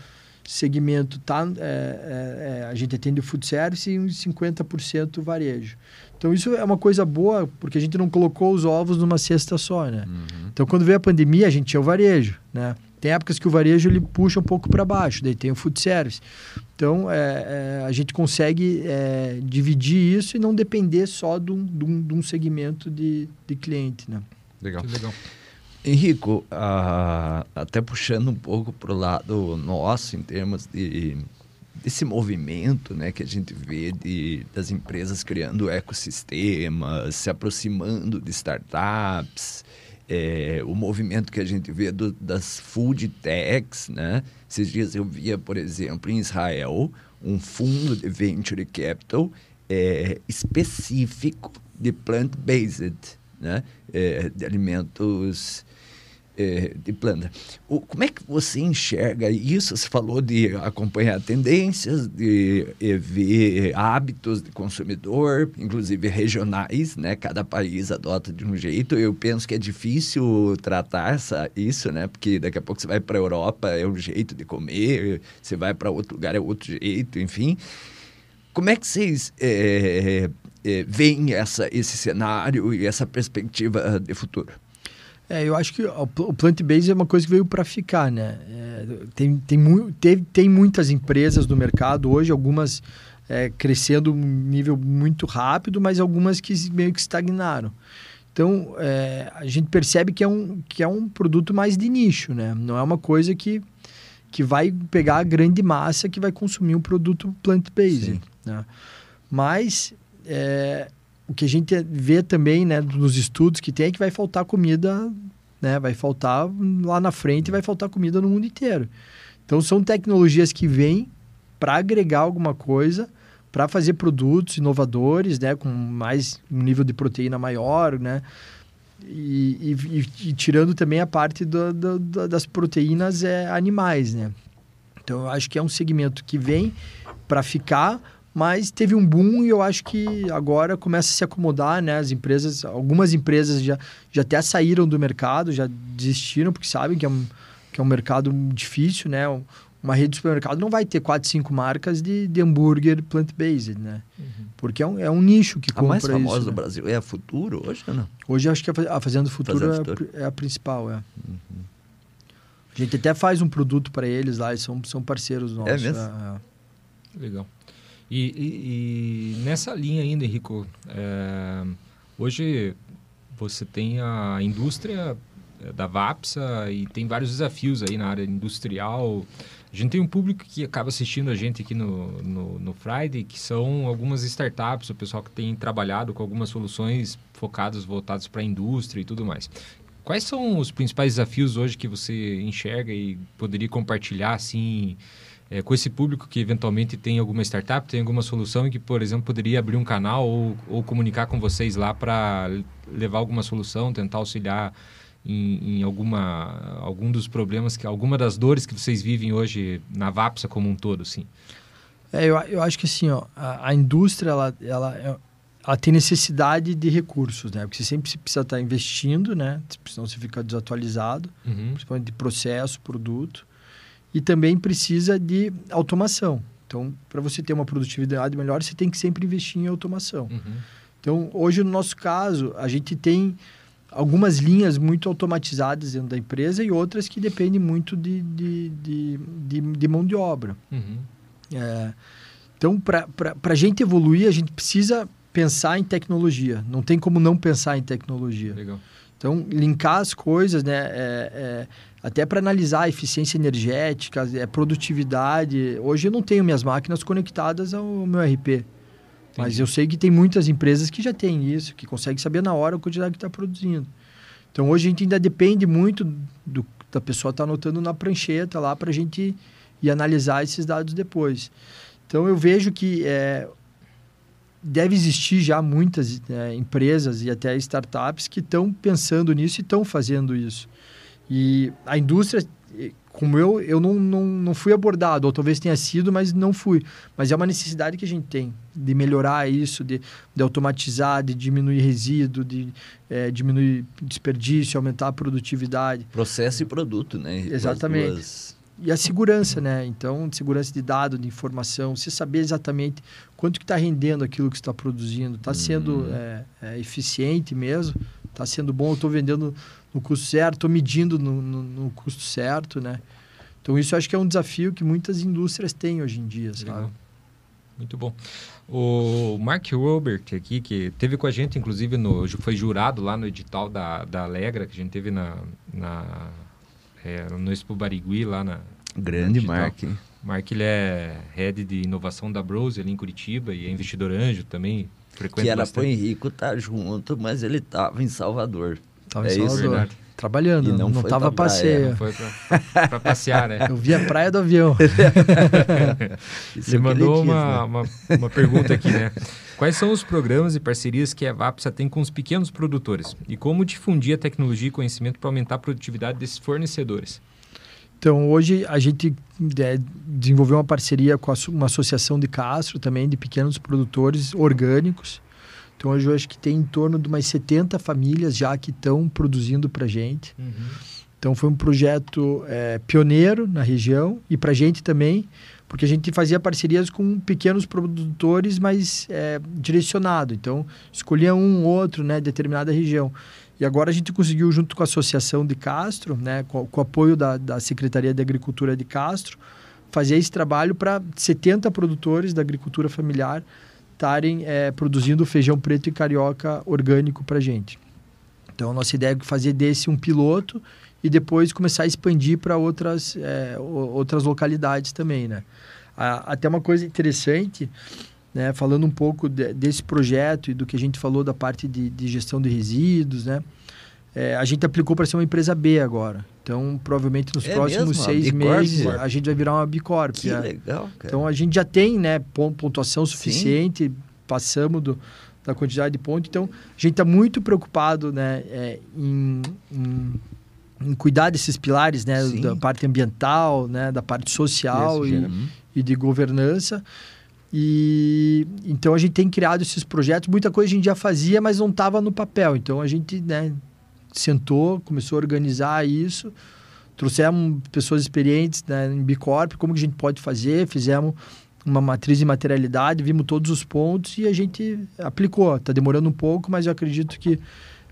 segmento tá é, é, é, a gente atende o food service e uns 50% varejo. Então isso é uma coisa boa porque a gente não colocou os ovos numa cesta só, né? Uhum. Então quando veio a pandemia a gente tinha o varejo, né? Tem épocas que o varejo ele puxa um pouco para baixo, daí tem o food service. Então, é, é, a gente consegue é, dividir isso e não depender só de um, de um, de um segmento de, de cliente, né? Legal. legal. Henrico, uh, até puxando um pouco para o lado nosso, em termos de desse movimento né, que a gente vê de, das empresas criando ecossistemas, se aproximando de startups, é, o movimento que a gente vê do, das food techs, né? Esses dias eu via, por exemplo, em Israel, um fundo de venture capital é, específico de plant-based, né? É, de alimentos é, de planta. O, como é que você enxerga isso? Você falou de acompanhar tendências, de ver hábitos de consumidor, inclusive regionais, né? Cada país adota de um jeito. Eu penso que é difícil tratar essa, isso, né? Porque daqui a pouco você vai para a Europa, é um jeito de comer, você vai para outro lugar, é outro jeito, enfim. Como é que vocês é, é, veem essa, esse cenário e essa perspectiva de futuro? É, eu acho que o plant-based é uma coisa que veio para ficar, né? É, tem, tem, mu tem, tem muitas empresas no mercado hoje, algumas é, crescendo um nível muito rápido, mas algumas que meio que estagnaram. Então, é, a gente percebe que é, um, que é um produto mais de nicho, né? Não é uma coisa que, que vai pegar a grande massa que vai consumir um produto plant-based. Né? Mas é, o que a gente vê também, né, nos estudos que tem é que vai faltar comida, né, vai faltar lá na frente, vai faltar comida no mundo inteiro. Então são tecnologias que vêm, para agregar alguma coisa, para fazer produtos inovadores, né, com mais um nível de proteína maior, né, e, e, e tirando também a parte do, do, do, das proteínas é, animais, né. Então eu acho que é um segmento que vem para ficar, mas teve um boom e eu acho que agora começa a se acomodar, né? As empresas, algumas empresas já, já até saíram do mercado, já desistiram, porque sabem que é um, que é um mercado difícil, né? Uma rede de supermercado não vai ter quatro, cinco marcas de, de hambúrguer plant-based, né? Uhum. Porque é um, é um nicho que compra A mais famosa isso, do né? Brasil é a Futuro hoje ou não? Hoje acho que a Fazenda Futuro, Fazenda é, Futuro. a, é a principal, é. Uhum. A gente até faz um produto para eles lá, eles são, são parceiros nossos. É mesmo? É, Legal. E, e, e, nessa linha ainda, Henrico, é, hoje você tem a indústria é, da Vapsa e tem vários desafios aí na área industrial. A gente tem um público que acaba assistindo a gente aqui no, no, no Friday, que são algumas startups, o pessoal que tem trabalhado com algumas soluções focadas, voltadas para a indústria e tudo mais. Quais são os principais desafios hoje que você enxerga e poderia compartilhar, assim, é, com esse público que eventualmente tem alguma startup, tem alguma solução e que, por exemplo, poderia abrir um canal ou, ou comunicar com vocês lá para levar alguma solução, tentar auxiliar em, em, alguma algum dos problemas que alguma das dores que vocês vivem hoje na Vapsa como um todo, assim? É, eu, eu acho que assim, ó, a, a indústria ela, ela, ela tem necessidade de recursos, né? Porque você sempre precisa estar investindo, né? Senão você fica desatualizado, uhum. principalmente de processo, produto. E também precisa de automação. Então, para você ter uma produtividade melhor, você tem que sempre investir em automação. Uhum. Então, hoje, no nosso caso, a gente tem algumas linhas muito automatizadas dentro da empresa e outras que dependem muito de, de, de, de, de mão de obra. Uhum. É, então, para a gente evoluir, a gente precisa pensar em tecnologia. Não tem como não pensar em tecnologia. Legal. Então, linkar as coisas, né? É, é, até para analisar a eficiência energética, é, produtividade. Hoje eu não tenho minhas máquinas conectadas ao meu RP. Entendi. Mas eu sei que tem muitas empresas que já têm isso, que conseguem saber na hora a quantidade que está produzindo. Então, hoje a gente ainda depende muito do, da pessoa estar tá anotando na prancheta lá para a gente ir analisar esses dados depois. Então, eu vejo que é, deve existir já muitas é, empresas e até startups que estão pensando nisso e estão fazendo isso. E a indústria, como eu, eu não, não, não fui abordado, ou talvez tenha sido, mas não fui. Mas é uma necessidade que a gente tem de melhorar isso, de, de automatizar, de diminuir resíduo, de é, diminuir desperdício, aumentar a produtividade. Processo e produto, né? Exatamente. Duas e a segurança, né? Então, segurança de dados, de informação, você saber exatamente quanto que está rendendo aquilo que está produzindo, está sendo uhum. é, é, eficiente mesmo, está sendo bom, estou vendendo no custo certo, estou medindo no, no, no, custo certo, né? Então, isso acho que é um desafio que muitas indústrias têm hoje em dia, sabe? Legal. Muito bom. O Mark Robert aqui, que teve com a gente, inclusive, no, foi jurado lá no edital da, da Alegra, que a gente teve na, na é, no Expo Barigui, lá na... Grande Mark, hein? Mark, ele é head de inovação da Brose ali em Curitiba e é investidor anjo também. Frequenta que era para o Henrico tá junto, mas ele estava em Salvador. Estava é em Salvador. Isso? Trabalhando, e não, não tava passeio. Não foi para passear, né? Eu vi a praia do avião. Você é mandou quis, uma, né? uma, uma pergunta aqui, né? Quais são os programas e parcerias que a Vapsa tem com os pequenos produtores? E como difundir a tecnologia e conhecimento para aumentar a produtividade desses fornecedores? Então, hoje a gente é, desenvolveu uma parceria com uma associação de Castro também, de pequenos produtores orgânicos. Então, hoje eu acho que tem em torno de umas 70 famílias já que estão produzindo para a gente. Uhum. Então, foi um projeto é, pioneiro na região e para a gente também, porque a gente fazia parcerias com pequenos produtores, mas é, direcionado. Então, escolhia um ou outro, né, determinada região. E agora a gente conseguiu, junto com a Associação de Castro, né, com, com o apoio da, da Secretaria de Agricultura de Castro, fazer esse trabalho para 70 produtores da agricultura familiar estarem é, produzindo feijão preto e carioca orgânico para gente. Então, nossa ideia é fazer desse um piloto e depois começar a expandir para outras, é, outras localidades também, né? até uma coisa interessante, né, falando um pouco de, desse projeto e do que a gente falou da parte de, de gestão de resíduos, né? É, a gente aplicou para ser uma empresa B agora. Então, provavelmente nos É próximos mesmo? Seis meses a gente vai virar uma B Corp. Que é. legal, cara. Então a gente já tem né, pon- pontuação suficiente, passamos do, da quantidade de pontos. Então a gente está muito preocupado né, é, em, em, em cuidar desses pilares, né, Sim. da parte ambiental, né, da parte social e, e de governança. E então a gente tem criado esses projetos. Muita coisa a gente já fazia, mas não estava no papel. Então a gente né, sentou, começou a organizar isso. Trouxemos pessoas experientes né, em Bicorp, como que a gente pode fazer, fizemos uma matriz de materialidade, vimos todos os pontos e a gente aplicou. Está demorando um pouco, mas eu acredito que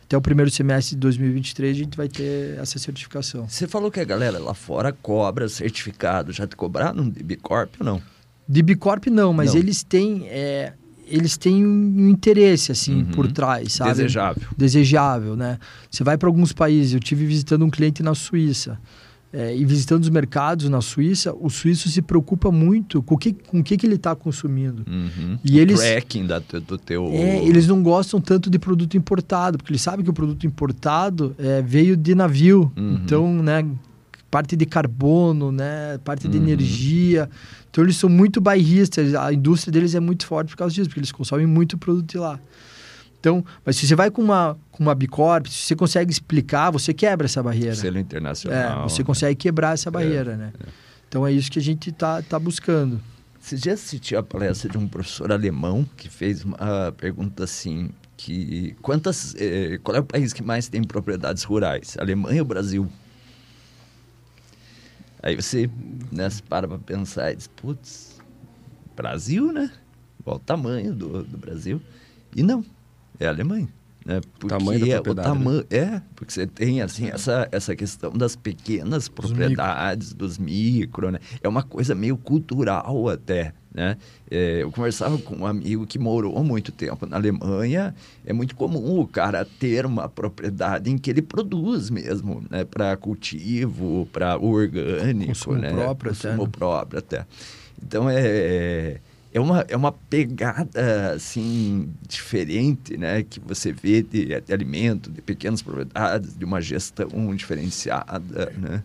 até o primeiro semestre de 2023 a gente vai ter essa certificação. Você falou que a galera lá fora cobra certificado. Já te cobraram de B Corp ou não? De Bicorp não, mas Não. eles têm é, eles têm um interesse assim Uhum. por trás, sabe? Desejável. desejável, né? Você vai para alguns países. Eu tive visitando um cliente na Suíça é, e visitando os mercados na Suíça, o suíço se preocupa muito com o que, com o que, que ele está consumindo. Uhum. E O eles- tracking da, do teu... É, eles não gostam tanto de produto importado, porque eles sabem que o produto importado é, veio de navio. Uhum. Então, né, parte de carbono, né, parte de Uhum. energia. Então, eles são muito bairristas. A indústria deles é muito forte por causa disso, porque eles consomem muito produto de lá. Então, mas se você vai com uma, com uma Bicorp, se você consegue explicar, você quebra essa barreira. Selo É, internacional. você consegue quebrar essa barreira, né? Então, é isso que a gente tá, tá buscando. Você já assistiu a palestra de um professor alemão que fez uma pergunta assim, que quantas, eh, qual é o país que mais tem propriedades rurais? Alemanha ou Brasil? Aí você né, para pensar e diz, putz, Brasil, né? Qual o tamanho do, do Brasil? E não, é a Alemanha. Né? Porque Tamanho da é o propriedade, né? tama- É, porque você tem assim, essa, essa questão das pequenas propriedades, dos micro, né? É uma coisa meio cultural até, né? É, eu conversava com um amigo que morou muito tempo na Alemanha. É muito comum o cara ter uma propriedade em que ele produz mesmo, né? Para cultivo, para orgânico, Consumo né? próprio até, Consumo né? próprio até. Então é, é, uma, é uma pegada assim diferente, né? Que você vê de, de alimento, de pequenas propriedades, de uma gestão diferenciada, né?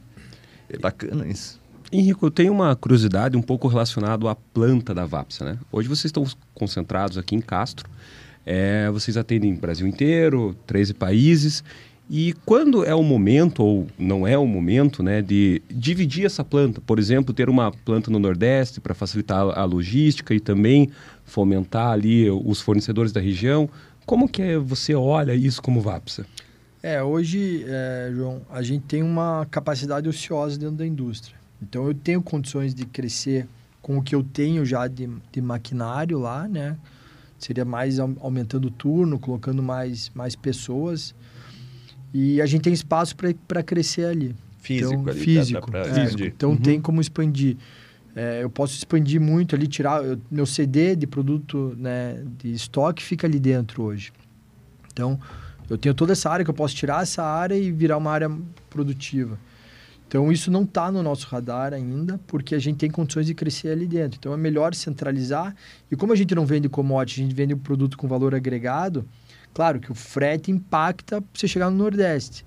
É bacana isso. Henrico, eu tenho uma curiosidade um pouco relacionado à planta da Vapsa, né? Hoje vocês estão concentrados aqui em Castro. É, vocês atendem o Brasil inteiro, 13 países. E quando é o momento, ou não é o momento, né, de dividir essa planta? Por exemplo, ter uma planta no Nordeste para facilitar a logística e também fomentar ali os fornecedores da região. Como que você olha isso como Vapsa? É, hoje, é, João, a gente tem uma capacidade ociosa dentro da indústria. Então, eu tenho condições de crescer com o que eu tenho já de, de maquinário lá, né? Seria mais au- aumentando o turno, colocando mais, mais pessoas. E a gente tem espaço para crescer ali. Físico então, ali, físico. dá pra é, expandir. então Uhum. tem como expandir. É, eu posso expandir muito ali, tirar eu- meu CD de produto né, de estoque fica ali dentro hoje. Então eu tenho toda essa área que eu posso tirar essa área e virar uma área produtiva. Então isso não está no nosso radar ainda, porque a gente tem condições de crescer ali dentro. Então é melhor centralizar. E como a gente não vende commodity, a gente vende um produto com valor agregado, claro que o frete impacta para você chegar no Nordeste.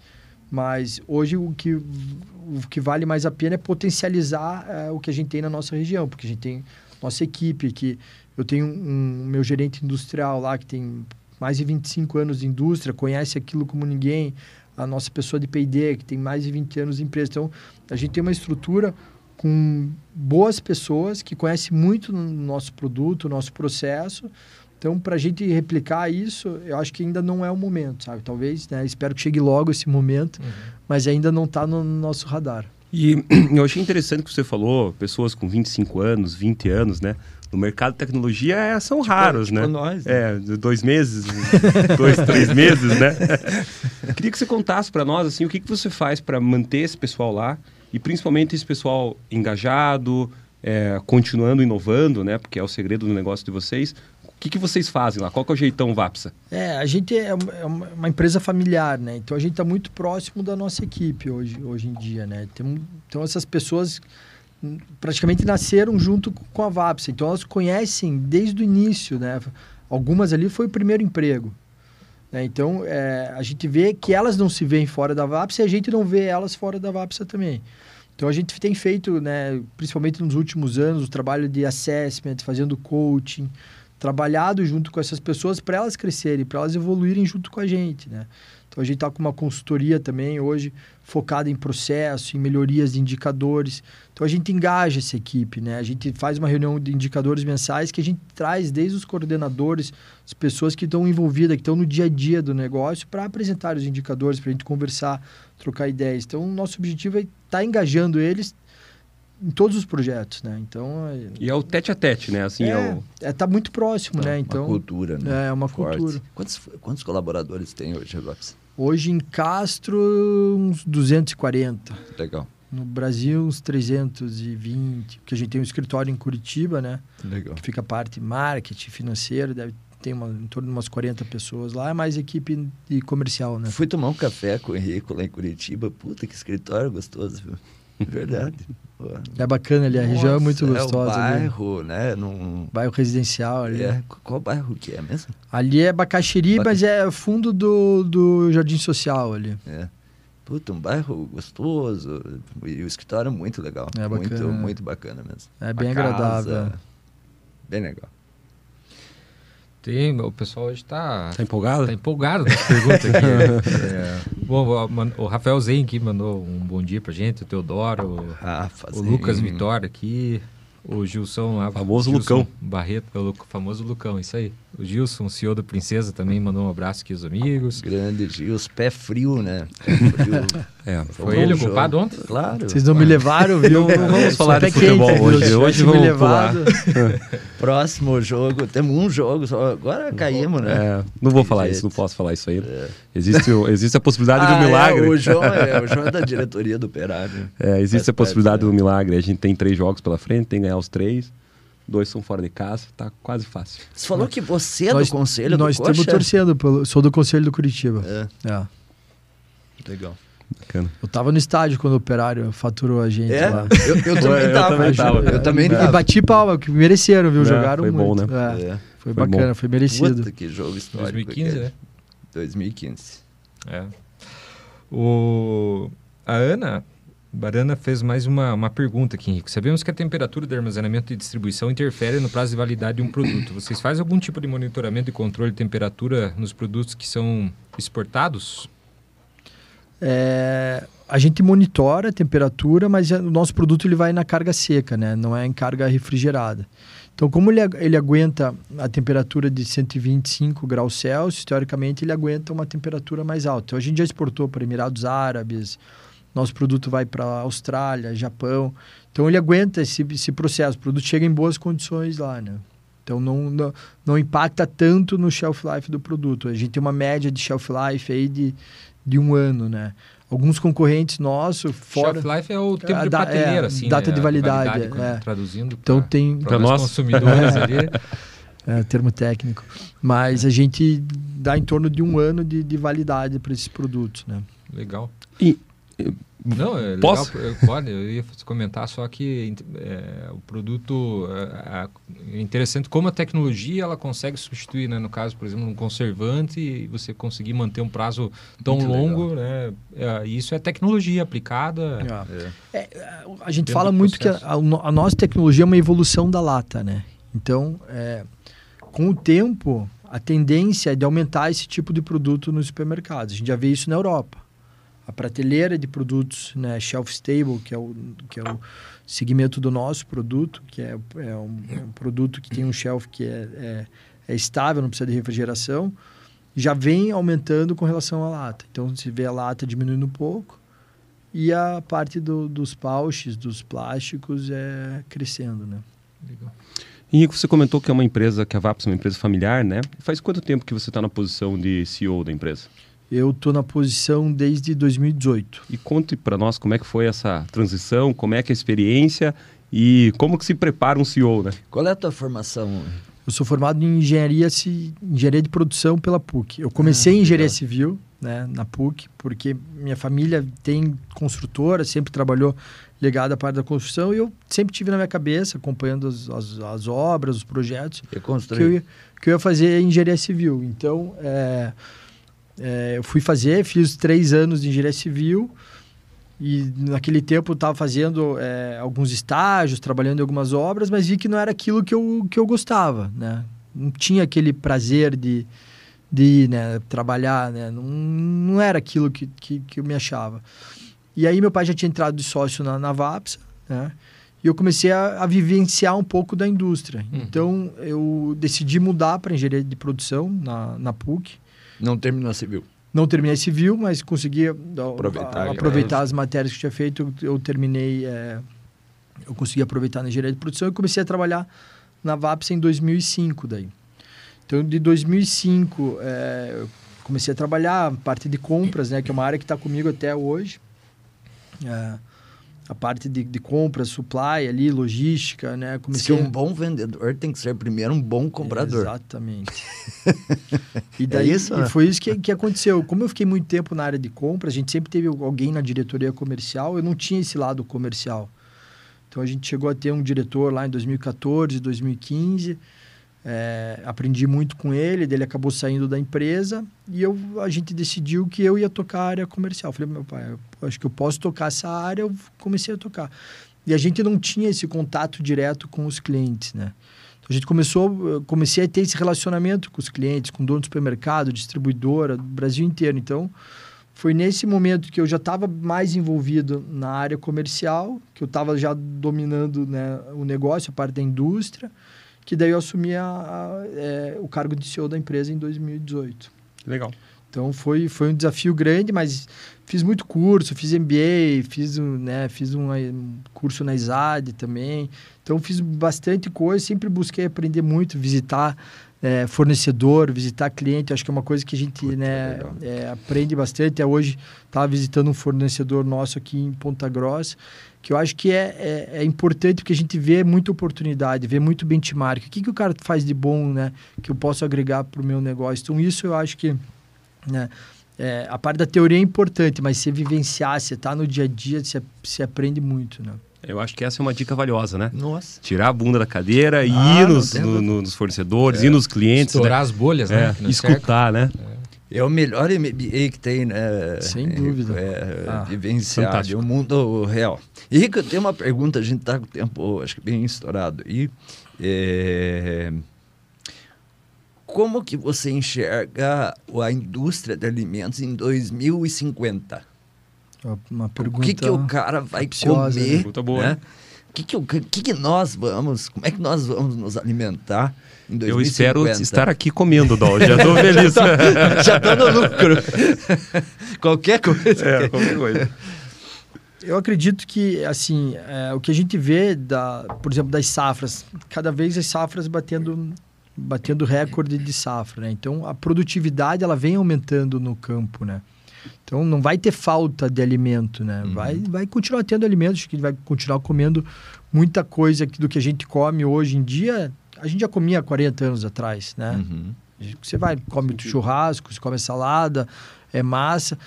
Mas hoje o que, o que vale mais a pena é potencializar eh, o que a gente tem na nossa região, porque a gente tem nossa equipe, que eu tenho um, meu gerente industrial lá que tem mais de 25 anos de indústria, conhece aquilo como ninguém, a nossa pessoa de P&D que tem mais de 20 anos de empresa. Então, a gente tem uma estrutura com boas pessoas que conhecem muito no nosso produto, o nosso processo. Então, para a gente replicar isso, eu acho que ainda não é o momento, sabe? Talvez, né? Espero que chegue logo esse momento, mas ainda não está no nosso radar. E eu achei interessante que você falou, pessoas com 25 anos, 20 anos, né? No mercado de tecnologia é, são raros, tipo né? nós, né? É, dois meses, dois, três meses, né? Queria que você contasse para nós, assim, o que, que você faz para manter esse pessoal lá e principalmente esse pessoal engajado, é, continuando inovando, né? Porque é o segredo do negócio de vocês. O que, que vocês fazem lá? Qual que é o jeitão Vapsa? É, a gente é uma, é uma- empresa familiar, né? Então a gente está muito próximo da nossa equipe hoje, hoje em dia, né? Tem, então essas pessoas praticamente nasceram junto com a Vapsa, então elas conhecem desde o início, né? Algumas ali foi o primeiro emprego. Né? Então, é, a gente vê que elas não se veem fora da VAPS e a gente não vê elas fora da VAPS também. Então, a gente tem feito, né, principalmente nos últimos anos, o trabalho de assessment, fazendo coaching, trabalhado junto com essas pessoas para elas crescerem, para elas evoluírem junto com a gente, né? Então a gente está com uma consultoria também hoje focada em processo, em melhorias de indicadores. Então a gente engaja essa equipe, né? A gente faz uma reunião de indicadores mensais que a gente traz desde os coordenadores, as pessoas que estão envolvidas, que estão no dia a dia do negócio, para apresentar os indicadores, para a gente conversar, trocar ideias. Então nosso objetivo é estar tá engajando eles em todos os projetos, né? Então é... e é o tete a tete, né? Assim é, é, o... é tá muito próximo, né? Então uma cultura, né? É uma Forte. cultura. Quantos, quantos colaboradores tem hoje, Rox? Hoje em Castro uns 240. Legal. No Brasil uns 320, porque a gente tem um escritório em Curitiba, né? Legal. Que fica a parte marketing, financeiro, deve ter uma, em torno de umas 40 pessoas lá, é mais equipe de comercial, né? Fui tomar um café com o Henrique lá em Curitiba. Puta, que escritório gostoso, viu? Verdade. É bacana ali, a Nossa, região é muito gostosa. É o bairro, ali. né? Num... Bairro residencial ali. É. Qual bairro que é mesmo? Ali é Bacaxiri, Baca... mas é fundo do, do Jardim Social ali. É. Puta, um bairro gostoso. E o escritório é muito legal. É bacana. Muito, muito bacana mesmo. É bem agradável. Bem legal. Tem, o pessoal hoje está. Tá empolgado? Tá empolgado nas perguntas aqui. é. Bom, o Rafael Zen aqui mandou um bom dia pra gente, o Teodoro, ah, o Lucas Vitória aqui, o Gilson lá. Famoso Gilson Lucão. Barreto, o famoso Lucão, isso aí. O Gilson, CEO da Princesa, também mandou um abraço aqui aos amigos. Grande Gilson, pé frio, né? Pé frio. é, foi ele o culpado ontem? Claro. Vocês não me levaram, viu? Não, não vamos falar de futebol quente, hoje. Viu? Hoje vamos levado. Próximo jogo, temos um jogo só. Agora caímos, né? É, não vou falar isso, não posso falar isso aí. É. Existe, existe a possibilidade ah, do milagre. É, o, João é, o João é da diretoria do Operário. É, existe Faz a possibilidade parte, do né? milagre. A gente tem três jogos pela frente, tem que ganhar os três dois são fora de casa, tá quase fácil. Você falou que você é nós, do conselho nós do Nós estamos torcendo, pelo, sou do conselho do Curitiba. É. é. Legal. Bacana. Eu tava no estádio quando o operário faturou a gente é? lá. Eu, eu também tava. Eu também tava. Eu, também tava. E bati palma, que mereceram, viu? É, Jogaram foi muito. bom, né? É. Foi, foi, bacana, bom. foi merecido. Puta, que jogo histórico. 2015, né? 2015. É. O... A Ana Barana fez mais uma, uma pergunta aqui, Henrique. Sabemos que a temperatura de armazenamento e distribuição interfere no prazo de validade de um produto. Vocês fazem algum tipo de monitoramento e controle de temperatura nos produtos que são exportados? É, a gente monitora a temperatura, mas o nosso produto ele vai na carga seca, né? não é em carga refrigerada. Então, como ele, ele aguenta a temperatura de 125 graus Celsius, teoricamente ele aguenta uma temperatura mais alta. Então, a gente já exportou para Emirados Árabes, nosso produto vai para Austrália, Japão. Então ele aguenta esse, esse processo, o produto chega em boas condições lá, né? Então não, não, não, impacta tanto no shelf life do produto. A gente tem uma média de shelf life aí de, de um ano, né? Alguns concorrentes nossos fora... Shelf life é o tempo de prateleira, é, assim, Data né? de validade, de validade é. traduzindo Então tem... Para nós consumidores ali... É, termo técnico. Mas a gente dá em torno de um ano de, de validade para esses produtos, né? Legal. E não, é Posso? legal. Pode, eu ia comentar só que é, o produto é, é, interessante como a tecnologia ela consegue substituir, né? No caso, por exemplo, um conservante e você conseguir manter um prazo tão Muito longo, legal. né? É, isso é tecnologia aplicada. É. É, a gente fala muito que a, a, nossa tecnologia é uma evolução da lata, né? Então, com o tempo, a tendência é de aumentar esse tipo de produto nos supermercados. A gente já vê isso na Europa a prateleira de produtos né, shelf stable, que é, o, que é o segmento do nosso produto, que é, é, um, é um produto que tem um shelf que é, é, é, estável, não precisa de refrigeração, já vem aumentando com relação à lata. Então, se vê a lata diminuindo um pouco e a parte do, dos pouches, dos plásticos, é crescendo, né? Legal. Henrique, você comentou que é uma empresa, que a VAPS é uma empresa familiar, né? Faz quanto tempo que você está na posição de CEO da empresa? Eu estou na posição desde 2018. E conte para nós como é que foi essa transição, como é que é a experiência e como que se prepara um CEO, né? Qual é a tua formação? Eu sou formado em engenharia, engenharia de produção pela PUC. Eu comecei ah, em engenharia legal. civil, né, na PUC, porque minha família tem construtora, sempre trabalhou ligada à parte da construção e eu sempre tive na minha cabeça, acompanhando as, as, as obras, os projetos, que eu, ia, que eu ia fazer engenharia civil. Então, é, é, eu fui fazer, fiz três anos de engenharia civil e naquele tempo estava fazendo é, alguns estágios, trabalhando em algumas obras, mas vi que não era aquilo que eu, que eu gostava, né? Não tinha aquele prazer de, de né, trabalhar, né? Não, não era aquilo que, que, que eu me achava. E aí meu pai já tinha entrado de sócio na, na VAPSA, né? E eu comecei a, a vivenciar um pouco da indústria. Uhum. Então, eu decidi mudar para engenharia de produção na, na PUC. Não terminou civil? Não terminei civil, mas consegui aproveitar, a, aproveitar as matérias que eu tinha feito. Eu terminei, é, eu consegui aproveitar na engenharia de produção e comecei a trabalhar na VAPS em 2005 daí. Então, de 2005, é, eu comecei a trabalhar parte de compras, né, que é uma área que está comigo até hoje. É, a parte de, de compras, supply ali, logística, né? Comecei... Se um bom vendedor tem que ser primeiro um bom comprador. Exatamente. e daí é isso, né? e foi isso que, que aconteceu. Como eu fiquei muito tempo na área de compras, a gente sempre teve alguém na diretoria comercial, eu não tinha esse lado comercial. Então a gente chegou a ter um diretor lá em 2014, 2015 é, aprendi muito com ele, ele acabou saindo da empresa e eu, a gente decidiu que eu ia tocar a área comercial. Falei, meu pai, acho que eu posso tocar essa área, eu comecei a tocar. E a gente não tinha esse contato direto com os clientes, né? Então, a gente começou, comecei a ter esse relacionamento com os clientes, com dono do supermercado, distribuidora, do Brasil inteiro. Então, foi nesse momento que eu já estava mais envolvido na área comercial, que eu estava já dominando né, o negócio, a parte da indústria que daí eu assumi a, a, é, o cargo de CEO da empresa em 2018. Legal. Então foi, foi um desafio grande, mas fiz muito curso, fiz MBA, fiz, né, fiz um, um curso na ISAD também. Então fiz bastante coisa, sempre busquei aprender muito, visitar é, fornecedor, visitar cliente, acho que é uma coisa que a gente Puta, né, é, aprende bastante. Até hoje estava visitando um fornecedor nosso aqui em Ponta Grossa que eu acho que é, é, é, importante porque a gente vê muita oportunidade, vê muito benchmark. O que, que o cara faz de bom, né? Que eu posso agregar para o meu negócio. Então, isso eu acho que... Né, é, a parte da teoria é importante, mas se vivenciar, se tá no dia a dia, se, se aprende muito, né? Eu acho que essa é uma dica valiosa, né? Nossa. Tirar a bunda da cadeira, e ah, ir nos, no, no, nos fornecedores, é. ir nos clientes. Estourar né? as bolhas, né? É, escutar, né? É. É o melhor MBA que tem, né? Sem dúvida. É, ah, vivenciar o mundo real. E Rico, tem uma pergunta, a gente está com o tempo, acho que bem estourado. E é, como que você enxerga a indústria de alimentos em 2050? Uma pergunta. O que, que o cara vai capciosa, comer? Pergunta boa. Né? O que, que, que, que nós vamos? Como é que nós vamos nos alimentar? Eu espero estar aqui comendo, Dol. Já estou feliz. já estou no lucro. qualquer coisa. É, qualquer coisa. Eu acredito que, assim, é, o que a gente vê, da, por exemplo, das safras, cada vez as safras batendo, batendo recorde de safra, né? Então, a produtividade, ela vem aumentando no campo, né? Então, não vai ter falta de alimento, né? Uhum. Vai, vai continuar tendo alimentos, que vai continuar comendo muita coisa do que a gente come hoje em dia, a gente já comia 40 anos atrás, né? Uhum. Você vai, come churrasco, você come salada, é massa.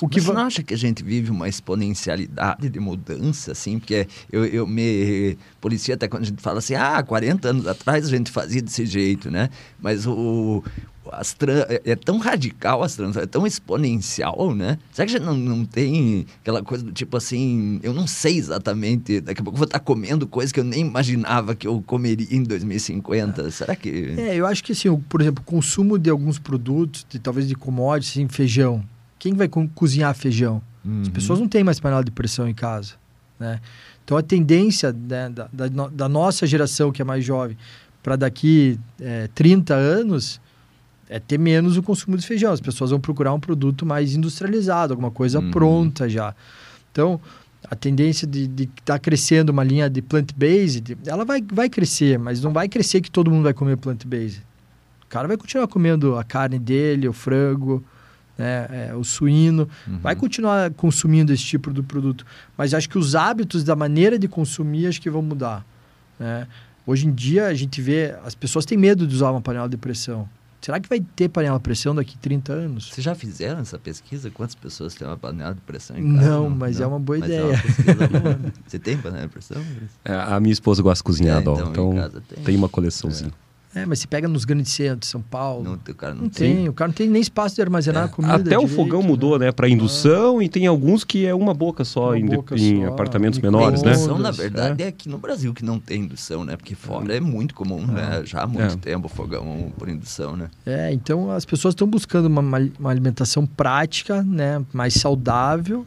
O que você não acha que a gente vive uma exponencialidade de mudança, assim? Porque eu, eu me policia até quando a gente fala assim, ah, 40 anos atrás a gente fazia desse jeito, né? Mas o, as é, é tão radical as trans, é tão exponencial, né? Será que a gente não, não tem aquela coisa do tipo assim, eu não sei exatamente, daqui a pouco eu vou estar comendo coisas que eu nem imaginava que eu comeria em 2050. Será que... É, eu acho que assim, por exemplo, o consumo de alguns produtos, de, talvez de commodities, assim, feijão, quem vai cozinhar feijão? Uhum. As pessoas não têm mais panela de pressão em casa, né? Então a tendência né, da, da, da, nossa geração, que é mais jovem, para daqui é, 30 anos, é ter menos o consumo de feijão. As pessoas vão procurar um produto mais industrializado, alguma coisa uhum. pronta já. Então, a tendência de estar tá crescendo uma linha de plant-based, ela vai, vai crescer, mas não vai crescer que todo mundo vai comer plant-based. O cara vai continuar comendo a carne dele, o frango, né, é, o suíno, uhum. vai continuar consumindo esse tipo de produto. Mas acho que os hábitos da maneira de consumir acho que vão mudar. Né? Hoje em dia a gente vê, as pessoas têm medo de usar uma panela de pressão. Será que vai ter panela de pressão daqui 30 anos? Vocês já fizeram essa pesquisa? Quantas pessoas têm uma panela de pressão em casa? Não, mas não? é uma boa mas ideia. É uma Você tem panela de pressão? É, a minha esposa gosta de cozinhar, é, então, então tem. tem. uma coleçãozinha. É, mas você pega nos grandes centros, São Paulo. Não, o cara não, Não tem, o cara não tem nem espaço de armazenar É. comida. Até o direito, fogão mudou, né, para indução e tem alguns que é uma boca só Uma em, boca em só, apartamentos menores, né? Indução, na Ondas, verdade, é. aqui no Brasil que não tem indução, né? Porque fora é muito comum, né? Já há muito É. tempo o fogão por indução, né? É, então as pessoas estão buscando uma, uma- uma alimentação prática, né, mais saudável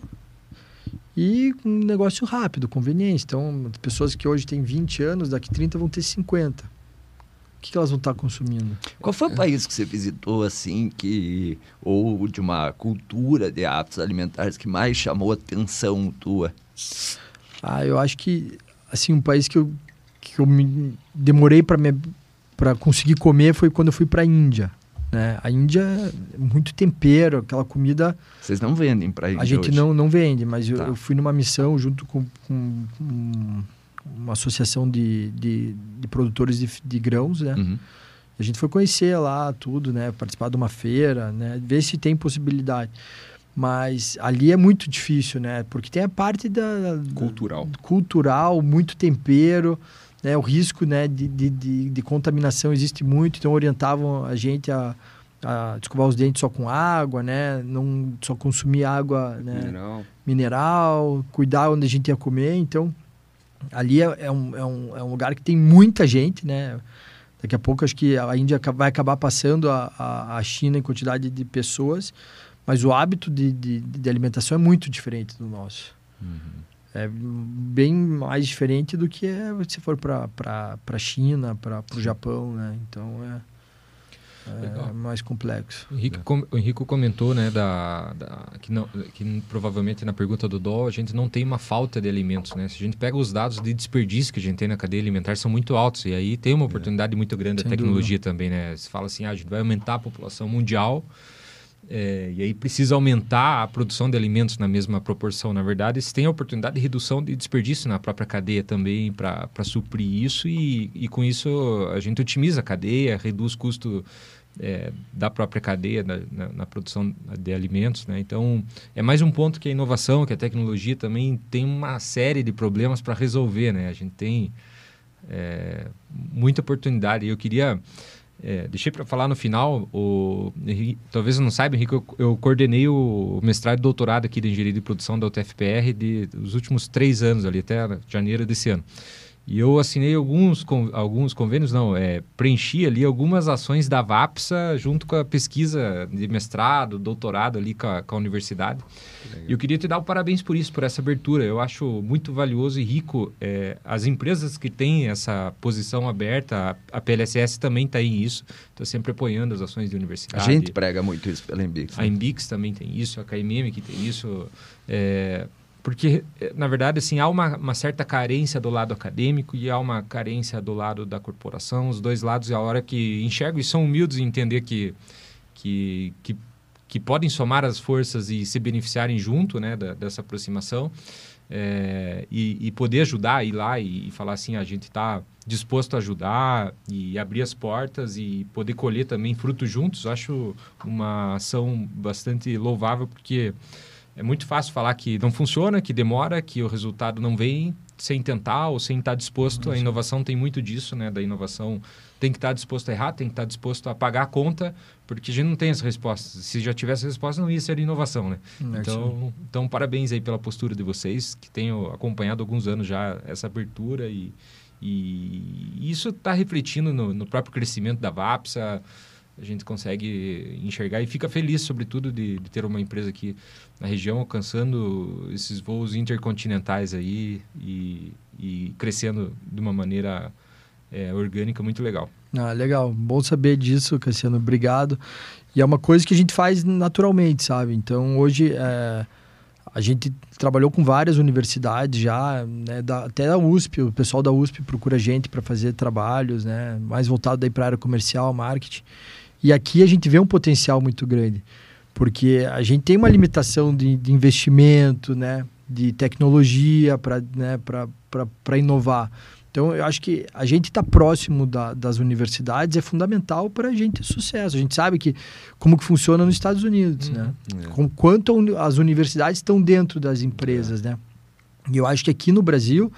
e com um negócio rápido, conveniente. Então, as pessoas que hoje têm 20 anos, daqui 30 vão ter 50. Que, que elas vão estar consumindo? Qual foi o É. país que você visitou, assim, que... Ou de uma cultura de hábitos alimentares que mais chamou a atenção tua? Ah, eu acho que assim um país que eu, que eu me demorei para para conseguir comer foi quando eu fui para a Índia, né? A Índia é muito tempero, aquela comida Vocês não vendem pra a gente não não vende, mas eu, Tá. eu fui numa missão junto com, com um- uma associação de, de, de produtores de, de grãos, né? Uhum. A gente foi conhecer lá tudo, né? Participar de uma feira, né? Ver se tem possibilidade. Mas ali é muito difícil, né? Porque tem a parte da Cultural. cultural, muito tempero, né? O risco, né, de, de, de, de contaminação existe muito. Então orientavam a gente a, a escovar os dentes só com água, né? Não só consumir água, né? Mineral. mineral, cuidar onde a gente ia comer. Então, ali é, é um, é, um, é um lugar que tem muita gente, né? Daqui a pouco acho que a Índia vai acabar passando a, a, a China em quantidade de pessoas, mas o hábito de, de, de alimentação é muito diferente do nosso. É bem mais diferente do que é se for para a China, para o Japão, né? Então é, é mais complexo. O Henrique, com- o Henrico comentou, né, da, da- que, não, que provavelmente na pergunta do Dó a gente não tem uma falta de alimentos, né? Se a gente pega os dados de desperdício que a gente tem na cadeia alimentar, são muito altos. E aí tem uma oportunidade muito grande da Sem tecnologia também, né? Se fala assim, ah, a gente vai aumentar a população mundial, é, e aí precisa aumentar a produção de alimentos na mesma proporção. Na verdade, se tem a oportunidade de redução de desperdício na própria cadeia também para suprir isso e, e com isso a gente otimiza a cadeia, reduz custo é, da própria cadeia na, na- na produção de alimentos. Né? Então, é mais um ponto que a inovação, que a tecnologia também tem uma série de problemas para resolver. Né? A gente tem é, muita oportunidade. Eu queria... É, deixei para falar no final, o, talvez eu não saiba, Henrique, eu, eu coordenei o mestrado e doutorado aqui de Engenharia de Produção da UTFPR de, dos últimos três anos, ali até janeiro desse ano. E eu assinei alguns, alguns convênios, não, é, preenchi ali algumas ações da VAPSA junto com a pesquisa de mestrado, doutorado ali com a, com a universidade. E eu queria te dar o parabéns por isso, por essa abertura. Eu acho muito valioso e rico é, as empresas que têm essa posição aberta. A, a PLSS também está em isso, está sempre apoiando as ações de A universidade. gente prega muito isso pela Embix. A né? Embix também tem isso, a KMM que tem isso. é, porque, é, na verdade, assim, há uma, uma certa carência do lado acadêmico e há uma carência do lado da corporação. Os dois lados, a hora que enxergam e são humildes em entender que, que, que, que podem somar as forças e se beneficiarem junto né, da- dessa aproximação. é, e, e poder ajudar, ir lá e, e falar assim, a gente está disposto a ajudar e abrir as portas e poder colher também frutos juntos, acho uma ação bastante louvável, porque é muito fácil falar que não funciona, que demora, que o resultado não vem sem tentar ou sem estar disposto. A inovação tem muito disso, né? Da inovação tem que estar disposto a errar, tem que estar disposto a pagar a conta, porque a gente não tem as respostas. Se já tivesse resposta, não ia ser inovação, né? É, Então, então, parabéns aí pela postura de vocês, que tenho acompanhado alguns anos já essa abertura e, e isso está refletindo no, no próprio crescimento da VAPSA. A gente consegue enxergar e fica feliz, sobretudo, de, de ter uma empresa aqui na região alcançando esses voos intercontinentais aí e, e crescendo de uma maneira é, orgânica muito legal. Ah, legal. Bom saber disso, Cassiano. Obrigado. E é uma coisa que a gente faz naturalmente, sabe? Então, hoje, é, a gente trabalhou com várias universidades já, né? da- até da USP. O pessoal da USP procura a gente para fazer trabalhos, né? Mais voltado para a área comercial, marketing. E aqui a gente vê um potencial muito grande. Porque a gente tem uma limitação de, de investimento, né? De tecnologia para né? inovar. Então, eu acho que a gente estar próximo da- das universidades é fundamental para a gente ter sucesso. A gente sabe que como que funciona nos Estados Unidos, né? É. Com quanto as universidades estão dentro das empresas, né? E eu acho que aqui no Brasil,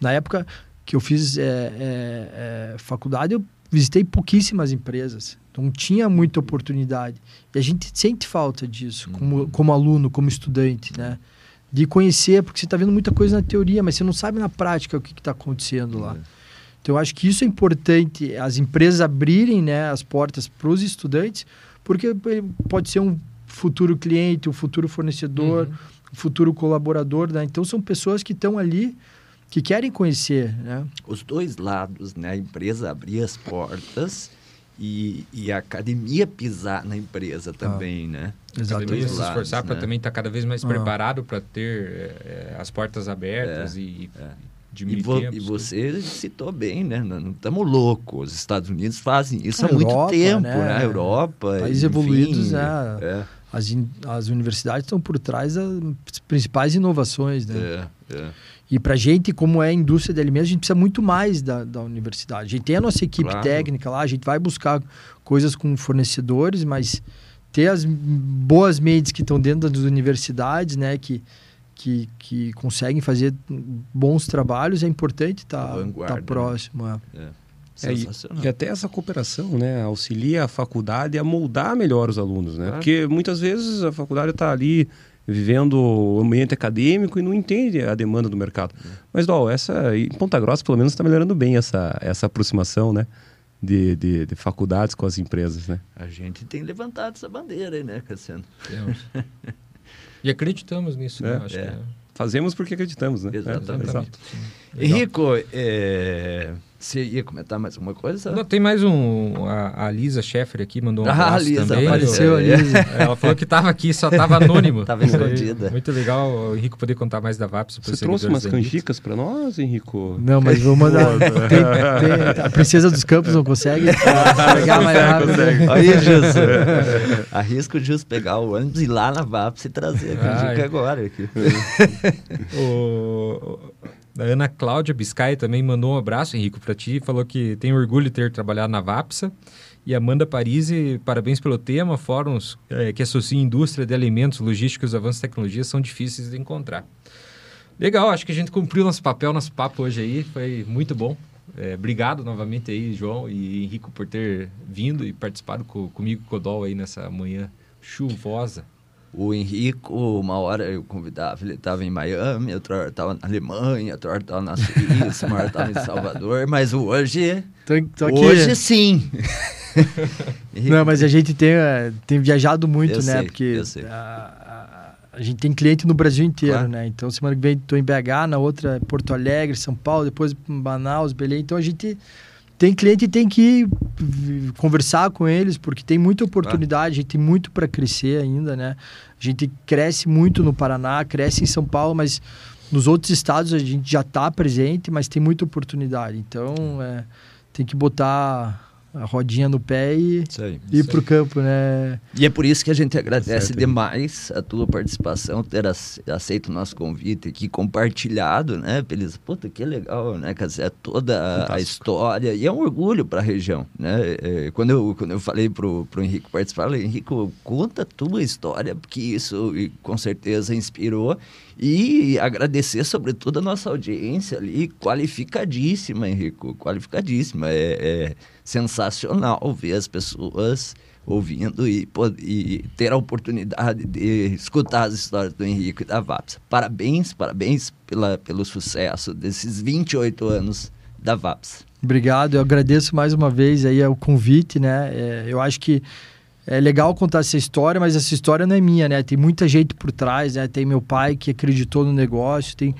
na época que eu fiz é, é, é, faculdade, eu visitei pouquíssimas empresas, não tinha muita oportunidade. E a gente sente falta disso, Uhum. como, como aluno, como estudante, né? De conhecer, porque você está vendo muita coisa na teoria, mas você não sabe na prática o que está acontecendo lá. Então, eu acho que isso é importante, as empresas abrirem né, as portas para os estudantes, porque pode ser um futuro cliente, um futuro fornecedor, Uhum. um futuro colaborador. Né? Então, são pessoas que estão ali, que querem conhecer. Né? Os dois lados, né? A empresa abrir as portas e, e a academia pisar na empresa também, né? Cada vez Dois se esforçar para né? também estar cada vez mais Ah. preparado para ter eh, as portas abertas e, e é. diminuir E, vo- tempos, e você citou bem, né? Não estamos loucos. Os Estados Unidos fazem isso A há muito Europa, tempo, né? né? A Europa. Países enfim, evoluídos, né? É, As, in- as universidades estão por trás das principais inovações. Né? é, é. E para a gente, como é a indústria de alimentos, a gente precisa muito mais da, da universidade. A gente tem a nossa equipe Claro. técnica lá, a gente vai buscar coisas com fornecedores, mas ter as boas mentes que estão dentro das universidades, né, que, que, que conseguem fazer bons trabalhos, é importante estar tá, tá né? próximo. é. É, e, Sensacional. e até essa cooperação, né, auxilia a faculdade a moldar melhor os alunos, né? Claro. Porque muitas vezes a faculdade está ali vivendo o ambiente acadêmico e não entende a demanda do mercado. Mas, Dol, essa, em Ponta Grossa, pelo menos, está melhorando bem essa, essa aproximação, né? De, de, de faculdades com as empresas, né? A gente tem levantado essa bandeira aí, né, Cassiano? Temos. e acreditamos nisso, né? É, Acho é. que é. Fazemos porque acreditamos, né? Exatamente. É, exato. Legal. Henrico, é, você ia comentar mais alguma coisa? Não, tem mais um. A, a Lisa Sheffer aqui mandou um Ah, abraço a Lisa também. Apareceu a É. Lisa. Ela falou que estava aqui, só estava anônimo. Tava escondida. Muito legal o Henrico poder contar mais da VAPS. Você trouxe umas canjicas para nós, Henrico? Não, mas vou mandar. Tem- tem- a Princesa dos Campos não consegue pegar mais rápido. Aí, Gilson. Arrisca o Gilson pegar o ônibus e ir lá na VAPS e trazer a Ai. dica agora. Aqui. O, a Ana Cláudia Biscay também mandou um abraço, Henrico, para ti. Falou que tem orgulho de ter trabalhado na VAPSA. E Amanda Parisi, parabéns pelo tema. Fóruns eh, que associam indústria de alimentos, logística e os avanços de tecnologia são difíceis de encontrar. Legal, acho que a gente cumpriu nosso papel, nosso papo hoje aí. Foi muito bom. Eh, obrigado novamente aí, João e Henrico, por ter vindo e participado co- comigo, Codol, aí nessa manhã chuvosa. O Henrico, uma hora eu convidava, ele estava em Miami, outra hora estava na Alemanha, outra hora estava na Suíça, uma hora estava em Salvador, mas hoje, Tô, tô aqui. hoje sim. Não, mas a gente tem, eh, tem viajado muito, Eu né? sei, Porque. A, a, a gente tem cliente no Brasil inteiro, Claro. né? Então, semana que vem estou em BH, na outra Porto Alegre, São Paulo, depois Manaus, Belém. Então, a gente tem cliente e tem que conversar com eles, porque tem muita oportunidade, a gente tem muito para crescer ainda, né? A gente cresce muito no Paraná, cresce em São Paulo, mas nos outros estados a gente já está presente, mas tem muita oportunidade. Então, é, tem que botar a rodinha no pé e Isso aí. ir Isso pro campo, né? E é por isso que a gente agradece Certo. demais a tua participação, ter ace- aceito o nosso convite aqui, compartilhado, né? Eles, puta, que legal, né? Quer dizer, toda a- a Fantástico. história, e é um orgulho para a região, né? É, quando, eu, quando eu falei pro, pro Henrique participar, eu falei, Henrico, conta a tua história, porque isso e, com certeza inspirou, e agradecer sobretudo a nossa audiência ali, qualificadíssima, Henrico, qualificadíssima, é, é sensacional ver as pessoas ouvindo e, e ter a oportunidade de escutar as histórias do Henrique e da VAPS. Parabéns, parabéns pela, pelo sucesso desses 28 anos da VAPS. Obrigado, eu agradeço mais uma vez aí o convite, né? É, eu acho que é legal contar essa história, mas essa história não é minha, né? Tem muita gente por trás, né? Tem meu pai que acreditou no negócio, tem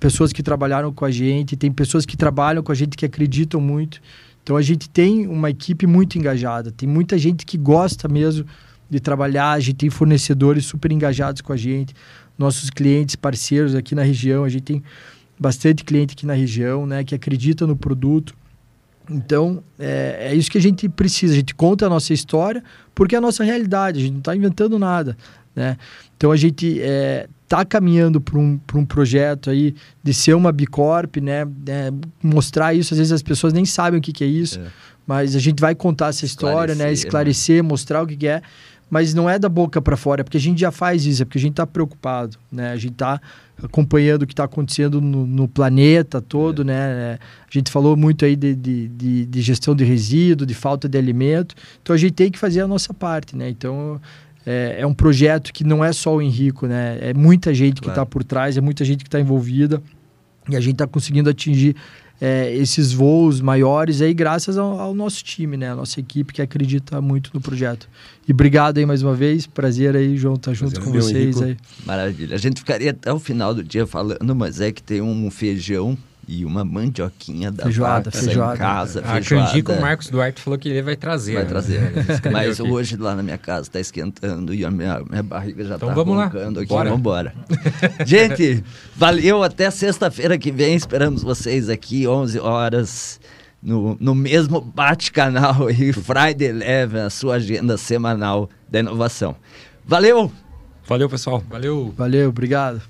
pessoas que trabalharam com a gente, tem pessoas que trabalham com a gente que acreditam muito. Então a gente tem uma equipe muito engajada, tem muita gente que gosta mesmo de trabalhar, a gente tem fornecedores super engajados com a gente, nossos clientes, parceiros aqui na região, a gente tem bastante cliente aqui na região, né, que acredita no produto. Então, é, é isso que a gente precisa. A gente conta a nossa história porque é a nossa realidade. A gente não está inventando nada, né? Então, a gente está caminhando para um, pra um projeto aí de ser uma Bicorp, né? É, mostrar isso. Às vezes as pessoas nem sabem o que, que é isso, É. mas a gente vai contar essa história, né? Esclarecer, né? Esclarecer, mostrar o que, que é. mas não é da boca para fora, é porque a gente já faz isso, é porque a gente está preocupado, né? A gente está acompanhando o que está acontecendo no, no, planeta todo, é. né? A gente falou muito aí de, de, de, de, gestão de resíduo, de falta de alimento, então a gente tem que fazer a nossa parte, né? Então é, é um projeto que não é só o Henrico, né? É muita gente claro. que está por trás, é muita gente que está envolvida e a gente está conseguindo atingir é, esses voos maiores aí graças ao, ao, nosso time, né? A nossa equipe que acredita muito no projeto. E obrigado aí mais uma vez. Prazer aí, João, estar tá junto Prazer com vocês aí. Maravilha. A gente ficaria até o final do dia falando, mas é que tem um feijão e uma mandioquinha da feijoada, feijoada. em casa. A canjica, o Marcos Duarte falou que ele vai trazer. Vai né? trazer. É, Mas hoje lá na minha casa está esquentando e a minha, minha barriga já está então, vamos roncando lá. aqui. Bora. Vamos embora. Gente, valeu. Até sexta-feira que vem. Esperamos vocês aqui, 11 horas. No, no mesmo bate-canal aí, Friday Eleven, a sua agenda semanal da inovação. Valeu! Valeu, pessoal. Valeu. Valeu, obrigado.